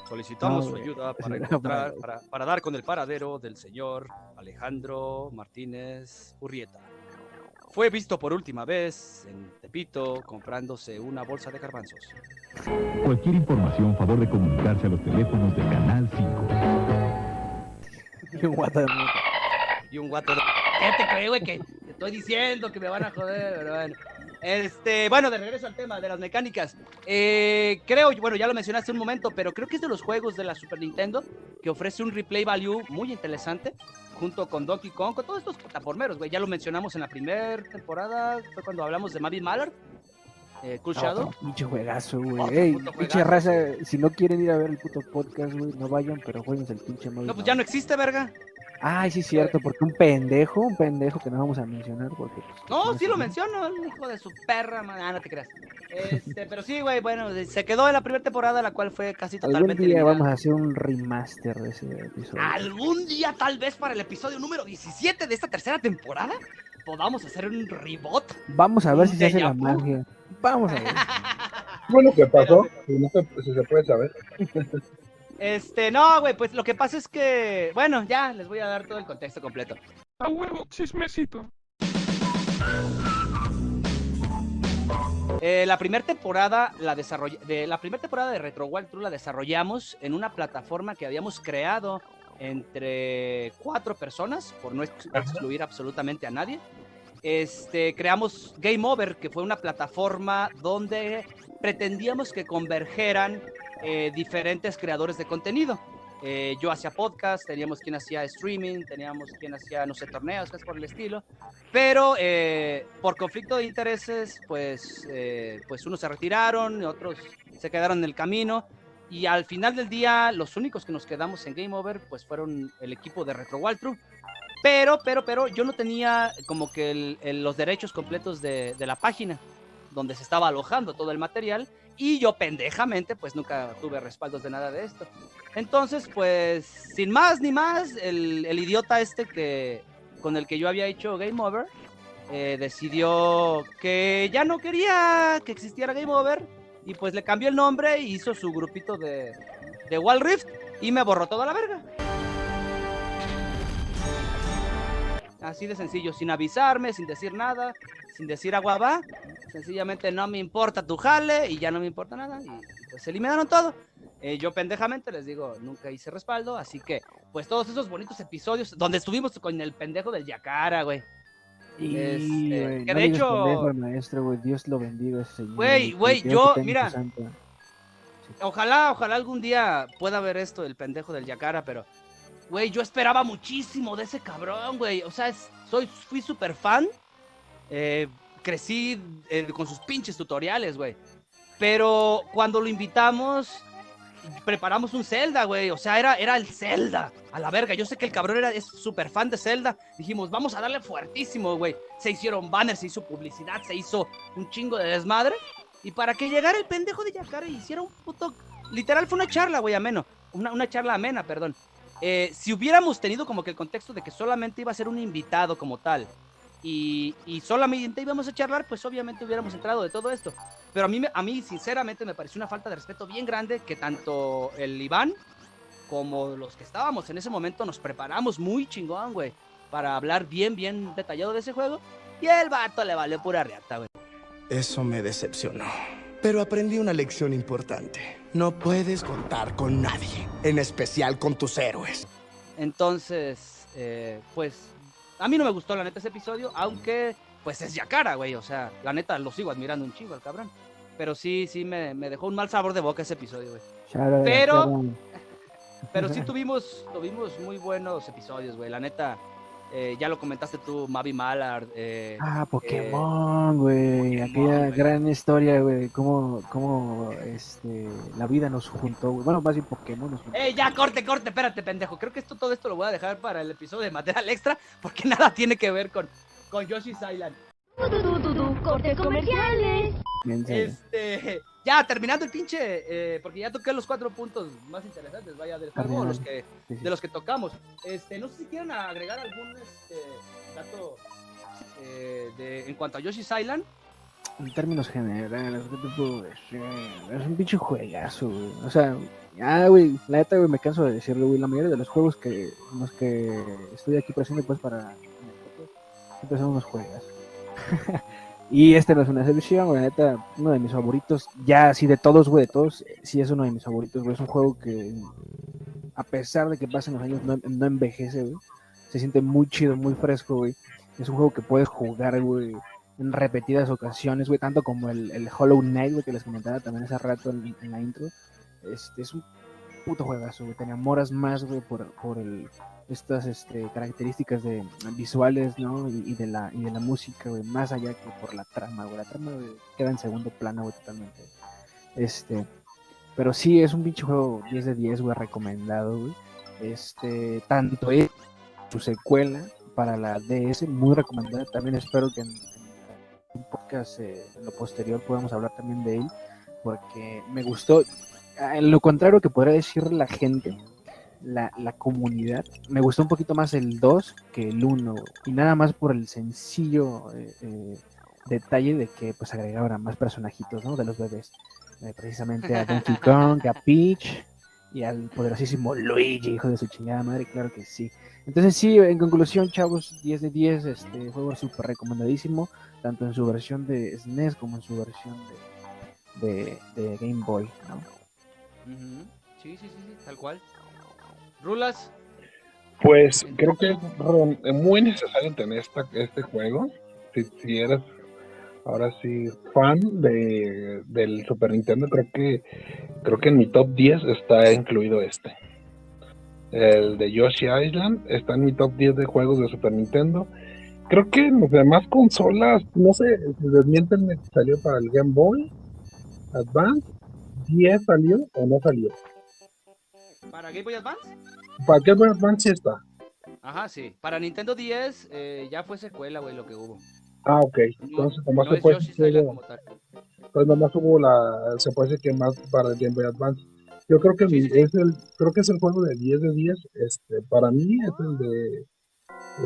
Solicitamos No, su ayuda para encontrar, para, para dar con el paradero del señor Alejandro Martínez Urrieta. Fue visto por última vez en Tepito comprándose una bolsa de garbanzos. Cualquier información, favor de comunicarse a los teléfonos de Canal 5. Y un guata de. Y un guato de... ¿Qué te creo, güey? Que te estoy diciendo que me van a joder, pero bueno. Este, bueno, de regreso al tema de las mecánicas. Eh, creo, bueno, ya lo mencionaste un momento, pero creo que es de los juegos de la Super Nintendo que ofrece un replay value muy interesante, junto con Donkey Kong, con todos estos plataformeros, güey. Ya lo mencionamos en la primera temporada, fue cuando hablamos de Mavi Mallard, eh, Cool Shadow. pinche juegazo, güey. Pinche raza, si no quieren ir a ver el puto podcast, güey, no vayan, pero jueguen el pinche móvil. No, pues ya no existe, verga. Ay, sí, cierto, porque un pendejo, un pendejo que no vamos a mencionar, porque. pues, No, sí lo menciono, el hijo de su perra, man. Ah, no te creas. Este, pero sí, güey, bueno, se quedó en la primera temporada, la cual fue casi Algún totalmente día eliminada. vamos a hacer un remaster de ese episodio. Algún día, tal vez para el episodio número 17 de esta tercera temporada, podamos hacer un reboot. Vamos a ver si se hace la magia. Vamos a ver. Bueno, ¿qué pasó? Si, no se, si se puede saber. Este, no, güey, pues lo que pasa es que, bueno, ya les voy a dar todo el contexto completo. A huevo, chismecito. Eh, la primera temporada la de la primera temporada de Retro Wild True la desarrollamos en una plataforma que habíamos creado entre cuatro personas, por no ex- excluir absolutamente a nadie. Este, creamos Game Over, que fue una plataforma donde pretendíamos que convergeran eh, diferentes creadores de contenido. Eh, yo hacía podcast, teníamos quien hacía streaming, teníamos quien hacía, no sé, torneos, cosas por el estilo. Pero eh, por conflicto de intereses, pues, eh, pues unos se retiraron, otros se quedaron en el camino. Y al final del día, los únicos que nos quedamos en Game Over, pues fueron el equipo de Retro Waltru. Pero, pero, pero, yo no tenía como que el- el- los derechos completos de, de la página donde se estaba alojando todo el material. Y yo pendejamente, pues nunca tuve respaldos de nada de esto. Entonces, pues, sin más ni más, el, el idiota este que con el que yo había hecho Game Over eh, decidió que ya no quería que existiera Game Over y pues le cambió el nombre e hizo su grupito de, de Wall Rift y me borró toda la verga. Así de sencillo, sin avisarme, sin decir nada, sin decir agua va. Sencillamente no me importa tu jale y ya no me importa nada. Y pues se eliminaron todo. Eh, yo pendejamente les digo, nunca hice respaldo, así que pues todos esos bonitos episodios donde estuvimos con el pendejo del Yacara, güey. Y, Este, güey, que no de hecho- pendejo maestro, güey. Dios lo bendiga ese señor. Güey, güey, que yo, mira. Ojalá, ojalá algún día pueda ver esto, el pendejo del Yacara, pero, güey, yo esperaba muchísimo de ese cabrón, güey. O sea, es- soy, fui súper fan eh, crecí eh, con sus pinches tutoriales, güey. Pero cuando lo invitamos, preparamos un Zelda, güey. O sea, era, era el Zelda. A la verga. Yo sé que el cabrón era, es súper fan de Zelda. Dijimos, vamos a darle fuertísimo, güey. Se hicieron banners, se hizo publicidad, se hizo un chingo de desmadre. Y para que llegara el pendejo de Yakara y hiciera un puto. Literal, fue una charla, güey, ameno. Una, una charla amena, perdón. Eh, si hubiéramos tenido como que el contexto de que solamente iba a ser un invitado como tal y, y solamente íbamos a charlar, pues obviamente hubiéramos entrado de todo esto. Pero a mí, a mí sinceramente me pareció una falta de respeto bien grande que tanto el Iván como los que estábamos en ese momento nos preparamos muy chingón, güey, para hablar bien, bien detallado de ese juego. Y el vato le valió pura reata, güey. Eso me decepcionó. Pero aprendí una lección importante. No puedes contar con nadie, en especial con tus héroes. Entonces, eh, pues, a mí no me gustó la neta ese episodio, aunque, pues es Yakara, güey. O sea, la neta lo sigo admirando un chingo al cabrón. Pero sí, sí me, me dejó un mal sabor de boca ese episodio, güey. Pero, pero sí tuvimos, tuvimos muy buenos episodios, güey. La neta, eh, ya lo comentaste tú, Mavi Mallard. eh, Ah, Pokémon, güey. Aquella gran historia, güey. Cómo, cómo este, la vida nos juntó, güey. Bueno, más bien Pokémon nos juntó. ¡Eh, ya, corte, corte! Espérate, pendejo. Creo que esto, todo esto lo voy a dejar para el episodio de Material Extra, porque nada tiene que ver con, con Yoshi's Island. Du, du, du, du, cortes comerciales. Este, ya, terminando el pinche, eh, porque ya toqué los cuatro puntos más interesantes, vaya, del juego, los que, Sí, sí. de los que tocamos. Este, no sé si quieren agregar algún este, dato eh, de, en cuanto a Yoshi's Island. En términos generales, ¿qué te puedo decir? Es un pinche juegazo, güey. O sea, ya, güey, la neta, güey, me canso de decirlo, güey. La mayoría de los juegos que, en los que estoy aquí presente, pues, para... Siempre son unos juegos. y este no es una excepción. La neta, uno de mis favoritos, ya así de todos, güey, de todos, eh, sí es uno de mis favoritos, güey. Es un juego que, a pesar de que pasen los años, no, no envejece, güey. Se siente muy chido, muy fresco, güey. Es un juego que puedes jugar, güey en repetidas ocasiones, güey, tanto como el, el Hollow Knight, güey, que les comentaba también hace rato en, en la intro. Este es un puto juegazo, güey. Te enamoras más, güey, por, por el, estas este, características de visuales, ¿no? Y, de la, y de la música, más allá que por la trama, güey. La trama güey, queda en segundo plano, totalmente. Este, pero sí, es un pinche juego 10 de 10, güey, recomendado, güey. Este, tanto es su secuela para la DS, muy recomendada. También espero que en, en un podcast eh, en lo posterior podamos hablar también de él, porque me gustó. Ah, En lo contrario que podría decir la gente, la, la comunidad, me gustó un poquito más el 2 que el 1, y nada más por el sencillo eh, eh, detalle de que pues agregaban a más personajitos, ¿no? De los bebés. Eh, precisamente a Donkey Kong, a Peach y al poderosísimo Luigi, hijo de su chingada madre, claro que sí. Entonces sí, en conclusión, chavos, 10 de 10, este juego súper recomendadísimo, tanto en su versión de SNES como en su versión de, de, de Game Boy, ¿no? Sí, sí, sí, sí, tal cual. Rulas. Pues creo que es muy necesario tener este juego. Si, si eres ahora sí fan de, del Super Nintendo, creo que creo que en mi top 10 está incluido este. El de Yoshi Island está en mi top 10 de juegos de Super Nintendo. Creo que en las demás consolas, no sé, si desmienten salió para el Game Boy Advance, 10 salió o no salió. ¿Para Game Boy Advance? Para Game Boy Advance sí está. Ajá, sí. Para Nintendo 10 eh, ya fue secuela, güey, lo que hubo. Ah, ok. No, Entonces, nomás no se puede decir como tal. Pues nomás hubo la, se puede decir que más para el Game Boy Advance. Yo creo que mi- es el, creo que es el juego de 10 de 10. Este, para mí es el de,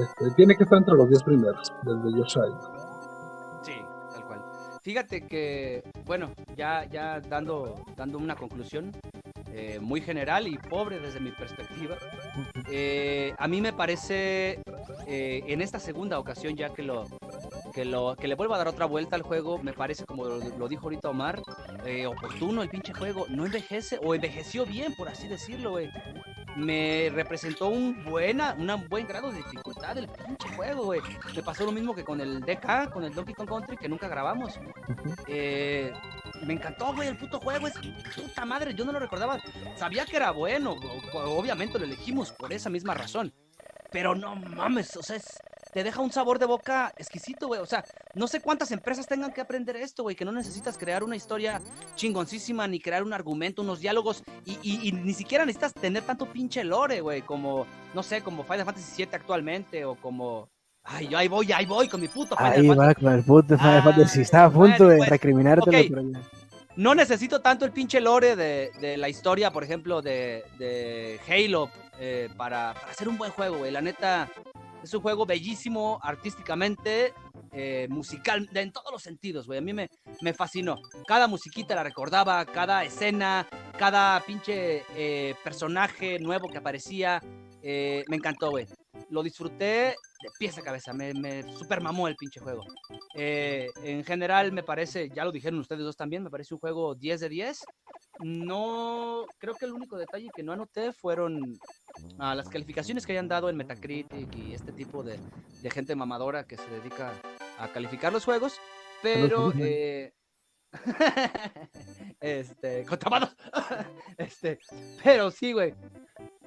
este, tiene que estar entre los 10 primeros, desde Yoshi Island. Sí, tal cual. Fíjate que, bueno, ya, ya dando, dando una conclusión eh, muy general y pobre desde mi perspectiva, eh, a mí me parece, eh, en esta segunda ocasión ya que lo, que lo que le vuelva a dar otra vuelta al juego, me parece, como lo, lo dijo ahorita Omar, eh, oportuno el pinche juego, no envejece, o envejeció bien, por así decirlo, güey. Me representó un buena, un buen grado de dificultad el pinche juego, güey. Me pasó lo mismo que con el DK, con el Donkey Kong Country, que nunca grabamos. Eh, me encantó, güey, el puto juego. Es puta madre, yo no lo recordaba. Sabía que era bueno, obviamente lo elegimos por esa misma razón. Pero no mames, o sea, es, te deja un sabor de boca exquisito, güey. O sea, no sé cuántas empresas tengan que aprender esto, güey, que no necesitas crear una historia chingoncísima, ni crear un argumento, unos diálogos, y, y- y ni siquiera necesitas tener tanto pinche lore, güey, como, no sé, como Final Fantasy VII actualmente, o como... Ay, yo ahí voy, ahí voy con mi puto Final Ahí Fantasy. va con el puto Final Ah, Fantasy. Estaba a punto bueno, de pues, recriminártelo, ok. pero ya. No necesito tanto el pinche lore de, de la historia, por ejemplo, de, de Halo eh, para, para hacer un buen juego, güey. La neta, es un juego bellísimo artísticamente, eh, musical, en todos los sentidos, güey. A mí me, me fascinó. Cada musiquita la recordaba, cada escena, cada pinche eh, personaje nuevo que aparecía. eh, me encantó, güey. Lo disfruté de pies a cabeza. Me, me super mamó el pinche juego. Eh, en general me parece, ya lo dijeron ustedes dos también, me parece un juego 10 de 10. No, creo que el único detalle que no anoté fueron ah, las calificaciones que hayan dado en Metacritic y este tipo de, de gente mamadora que se dedica a calificar los juegos. Pero, eh, este, contrabando. este, pero sí, güey.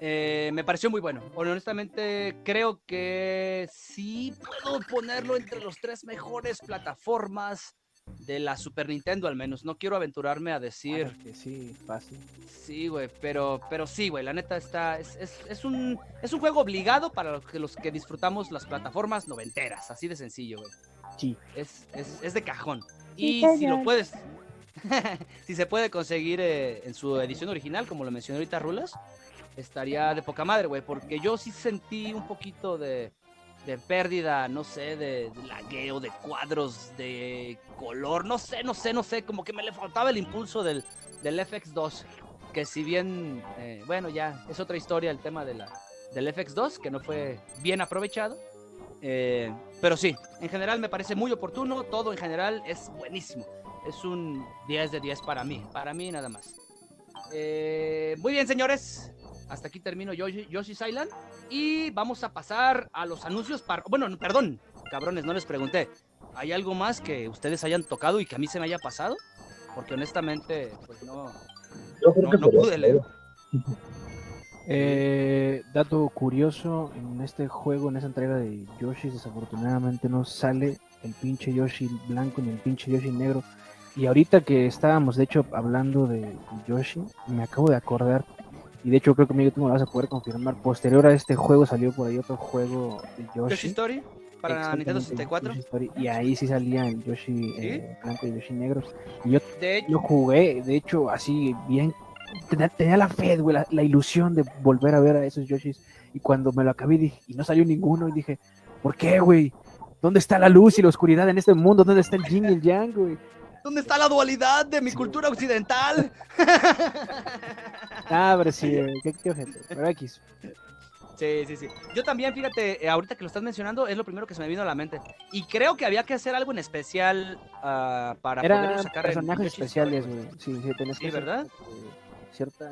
Eh, me pareció muy bueno. Honestamente, creo que sí puedo ponerlo entre los tres mejores plataformas de la Super Nintendo, al menos. No quiero aventurarme a decir. Que sí, fácil. Sí, güey, pero, pero sí, güey, la neta está. Es, es, es un, es un juego obligado para los que, los que disfrutamos las plataformas noventeras, así de sencillo, güey. Sí. Es, es, es de cajón. Y si lo puedes. si se puede conseguir eh, en su edición original, como lo mencionó ahorita Rulas, estaría de poca madre, güey, porque yo sí sentí un poquito de, de pérdida, no sé, de, de lagueo, de cuadros, de color, no sé, no sé, no sé, como que me le faltaba el impulso del, del FX2, que si bien, eh, bueno, ya es otra historia el tema de la, del FX2, que no fue bien aprovechado. eh, pero sí, en general me parece muy oportuno, todo en general es buenísimo. Es un 10 de 10 para mí, para mí nada más. Eh, muy bien, señores. Hasta aquí termino Yoshi, Yoshi's Island. Y vamos a pasar a los anuncios para... Bueno, no, perdón, cabrones, no les pregunté. ¿Hay algo más que ustedes hayan tocado y que a mí se me haya pasado? Porque honestamente, pues no, no, no pude leer. Eh, dato curioso, en este juego, en esa entrega de Yoshi, desafortunadamente no sale el pinche Yoshi blanco ni el pinche Yoshi negro. Y ahorita que estábamos, de hecho, hablando de Yoshi, me acabo de acordar, y de hecho creo que tú me lo vas a poder confirmar, posterior a este juego salió por ahí otro juego de Yoshi. Yoshi Story para Nintendo Exactamente, 64. Yoshi Story, y ahí sí salía el Yoshi eh, blanco y Yoshi negro. Y yo De hecho, lo jugué, de hecho, así bien. Tenía, tenía la fe, güey, la, la ilusión de volver a ver a esos Yoshis. Y cuando me lo acabé dije, y no salió ninguno, y dije, ¿por qué, güey? ¿Dónde está la luz y la oscuridad en este mundo? ¿Dónde está el yin y el yang, güey? ¿dónde está la dualidad de mi cultura occidental? Ah, pero sí, qué, qué ojete. Pero X. Sí, sí, sí. Yo también, fíjate, eh, ahorita que lo estás mencionando, es lo primero que se me vino a la mente. Y creo que había que hacer algo en especial ah, para Eran sacar personajes especiales, güey. Sí, sí, tenés Sí, que hacer, ¿verdad? eh, cierta.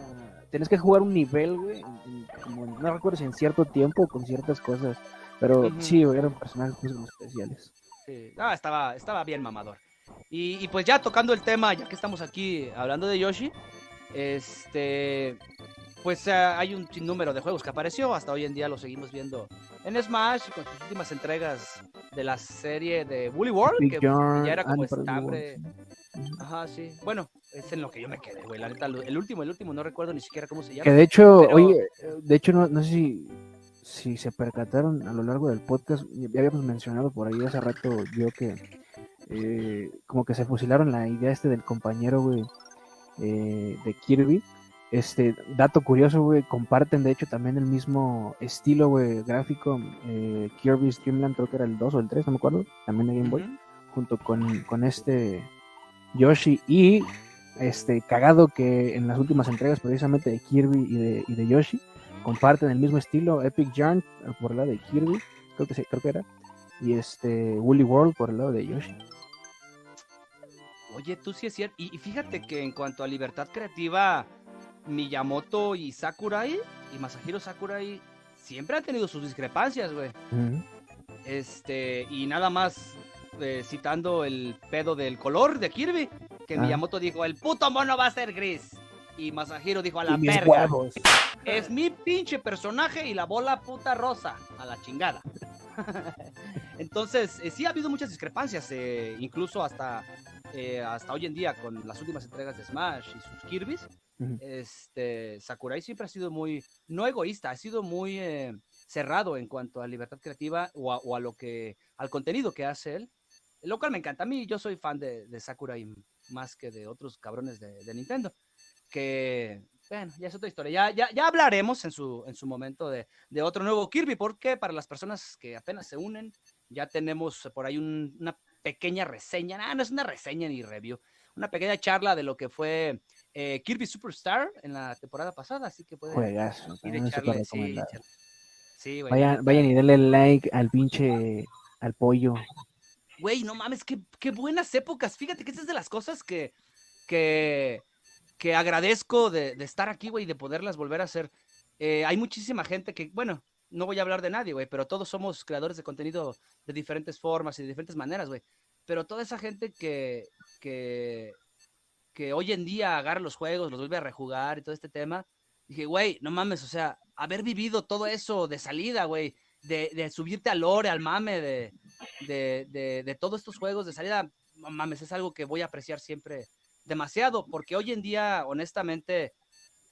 Tenés que jugar un nivel, güey. en- como no recuerdo si en cierto tiempo con ciertas cosas. Pero sí, güey, eran personajes muy especiales. Sí. Ah, estaba, estaba bien mamador. Y, y pues ya tocando el tema, ya que estamos aquí hablando de Yoshi, este, pues ah, hay un sinnúmero de juegos que apareció, hasta hoy en día lo seguimos viendo en Smash con sus últimas entregas de la serie de Woolly World, Big que, ya era como estambre. Ajá, sí. Bueno, es en lo que yo me quedé, güey. La neta, el último, el último, no recuerdo ni siquiera cómo se llama. Que de hecho, pero- oye, de hecho no, no sé si, si se percataron a lo largo del podcast, ya habíamos mencionado por ahí hace rato yo que eh, como que se fusilaron la idea este del compañero, güey, eh, de Kirby. Este, dato curioso, güey, comparten de hecho también el mismo estilo, güey, gráfico. eh, Kirby's Dream Land, creo que era el 2 o el 3, no me acuerdo, también de Game Boy, junto con, con este Yoshi y este cagado que en las últimas entregas precisamente de Kirby y de, y de Yoshi comparten el mismo estilo Epic Yarn eh, por el lado de Kirby creo que sí, creo que era y este Woolly World por el lado de Yoshi Oye, tú sí es cierto. Y, y fíjate que en cuanto a libertad creativa, Miyamoto y Sakurai, y Masahiro Sakurai, siempre han tenido sus discrepancias, güey. Este, y nada más eh, citando el pedo del color de Kirby, que Ah. Miyamoto dijo, el puto mono va a ser gris. Y Masahiro dijo, a la verga. Es mi pinche personaje y la bola puta rosa. A la chingada. Entonces, eh, sí ha habido muchas discrepancias, eh, incluso hasta, eh, hasta hoy en día con las últimas entregas de Smash y sus Kirby's. Este, Sakurai siempre ha sido muy, no egoísta, ha sido muy cerrado en cuanto a libertad creativa o a, o a lo que, al contenido que hace él, lo cual me encanta. A mí, yo soy fan de, de Sakurai más que de otros cabrones de, de Nintendo, que, bueno, ya es otra historia. Ya, ya, ya hablaremos en su, en su momento de, de otro nuevo Kirby, porque para las personas que apenas se unen, ya tenemos por ahí un- una pequeña reseña, ah, no es una reseña ni review, una pequeña charla de lo que fue eh, Kirby Superstar en la temporada pasada, así que pueden Juegazo, ir echarle, sí, sí, Vayan, vayan y denle like al pinche, al pollo. Güey, no mames, qué, qué buenas épocas. Fíjate que esa es de las cosas que, que, que agradezco de, de estar aquí, güey, de poderlas volver a hacer. Eh, hay muchísima gente que, bueno, no voy a hablar de nadie, güey, pero todos somos creadores de contenido de diferentes formas y de diferentes maneras, güey. Pero toda esa gente que, que, que hoy en día agarra los juegos, los vuelve a rejugar y todo este tema, dije, güey, no mames, o sea, haber vivido todo eso de salida, güey, de, de subirte al lore, al mame de, de, de, de todos estos juegos de salida, mames, es algo que voy a apreciar siempre demasiado, porque hoy en día, honestamente,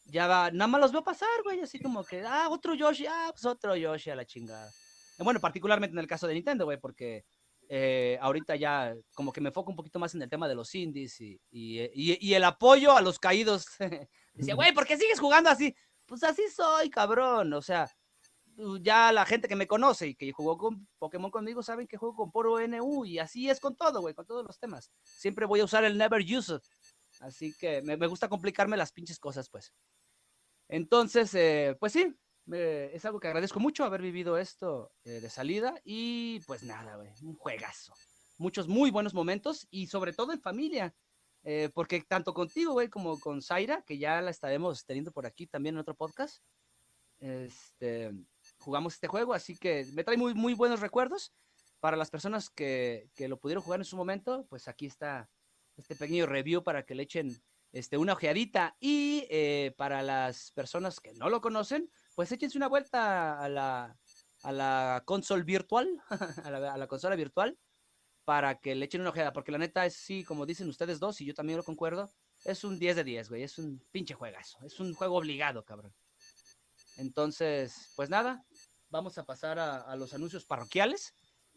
ya va, nada más los veo pasar, güey, así como que, ah, otro Yoshi, ah, pues otro Yoshi a la chingada. Bueno, particularmente en el caso de Nintendo, güey, porque eh, ahorita ya como que me enfoco un poquito más en el tema de los indies y, y, eh, y- y el apoyo a los caídos. Decía, güey, ¿por qué sigues jugando así? Pues así soy, cabrón, o sea, ya la gente que me conoce y que jugó con Pokémon conmigo saben que juego con puro NU y así es con todo, güey, con todos los temas. Siempre voy a usar el Never Use It. Así que me, me gusta complicarme las pinches cosas, pues. Entonces, eh, pues sí, eh, es algo que agradezco mucho haber vivido esto eh, de salida y pues nada, güey, un juegazo. Muchos muy buenos momentos y sobre todo en familia. eh, porque tanto contigo, güey, como con Zaira, que ya la estaremos teniendo por aquí también en otro podcast, este, jugamos este juego, así que me trae muy, muy buenos recuerdos. Para las personas que, que lo pudieron jugar en su momento, pues aquí está este pequeño review para que le echen este, una ojeadita. Y eh, para las personas que no lo conocen, pues échense una vuelta a la, a la console virtual, a la, a la consola virtual, para que le echen una ojeada. Porque la neta es, sí, como dicen ustedes dos, y yo también lo concuerdo, es un 10 de 10, güey. Es un pinche juegazo. Es un juego obligado, cabrón. Entonces, pues nada, vamos a pasar a, a los anuncios parroquiales.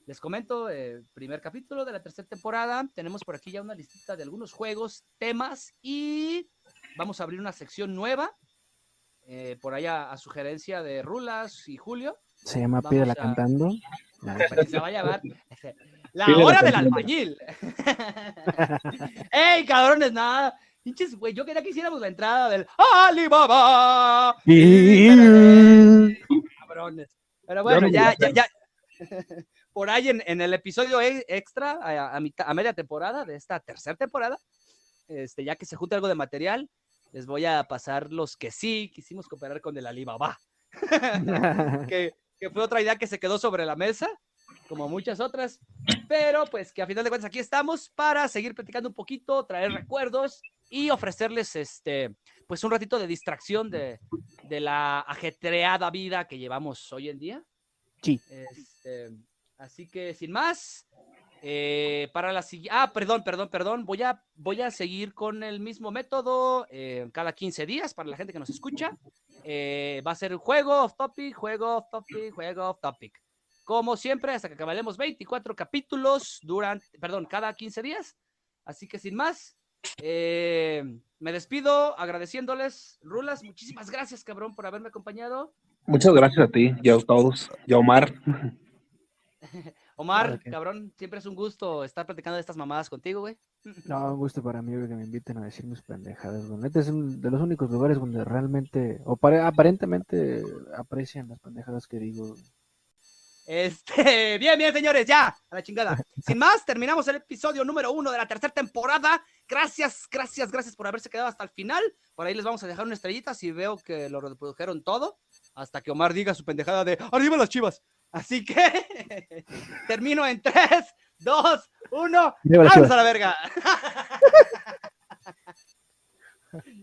Les comento, eh, primer capítulo de la tercera temporada. Tenemos por aquí ya una listita de algunos juegos, temas y vamos a abrir una sección nueva. eh, por allá a sugerencia de Rulas y Julio. Se llama Pídela a- cantando. No, se va a llamar La Pídela hora del albañil. ¡Ey, cabrones! Nada. Pinches, güey, yo quería que hiciéramos la entrada del Alibaba. Cabrones. Pero bueno, ya, ya, ya. Por ahí en, en el episodio e- extra, a, a mitad- a media temporada de esta tercera temporada, este, ya que se junta algo de material, les voy a pasar los que sí quisimos cooperar con el Alibaba. que, que fue otra idea que se quedó sobre la mesa, como muchas otras, pero pues que a final de cuentas aquí estamos para seguir platicando un poquito, traer recuerdos y ofrecerles este, pues un ratito de distracción de, de la ajetreada vida que llevamos hoy en día. Sí. Este, así que sin más, eh, para la siguiente. Ah, perdón, perdón, perdón. Voy a, voy a seguir con el mismo método eh, cada 15 días para la gente que nos escucha. Eh, va a ser juego off topic, juego off topic, juego off topic. Como siempre, hasta que acabemos 24 capítulos durante, perdón, cada 15 días. Así que sin más, eh, me despido agradeciéndoles. Rulas, muchísimas gracias, cabrón, por haberme acompañado. Muchas gracias a ti y a todos. Y a Omar. Omar, cabrón, siempre es un gusto estar platicando de estas mamadas contigo, güey. No, un gusto para mí güey, que me inviten a decir mis pendejadas. güey. Neta es un de los únicos lugares donde realmente, o pare- aparentemente, aprecian las pendejadas que digo. Este, bien, bien, señores, ya, a la chingada. Sin más, terminamos el episodio número uno de la tercera temporada. Gracias, gracias, gracias por haberse quedado hasta el final. Por ahí les vamos a dejar una estrellita si veo que lo reprodujeron todo. Hasta que Omar diga su pendejada de arriba las chivas. Así que termino en 3, 2, 1. Arriba las ¡Vamos a la verga!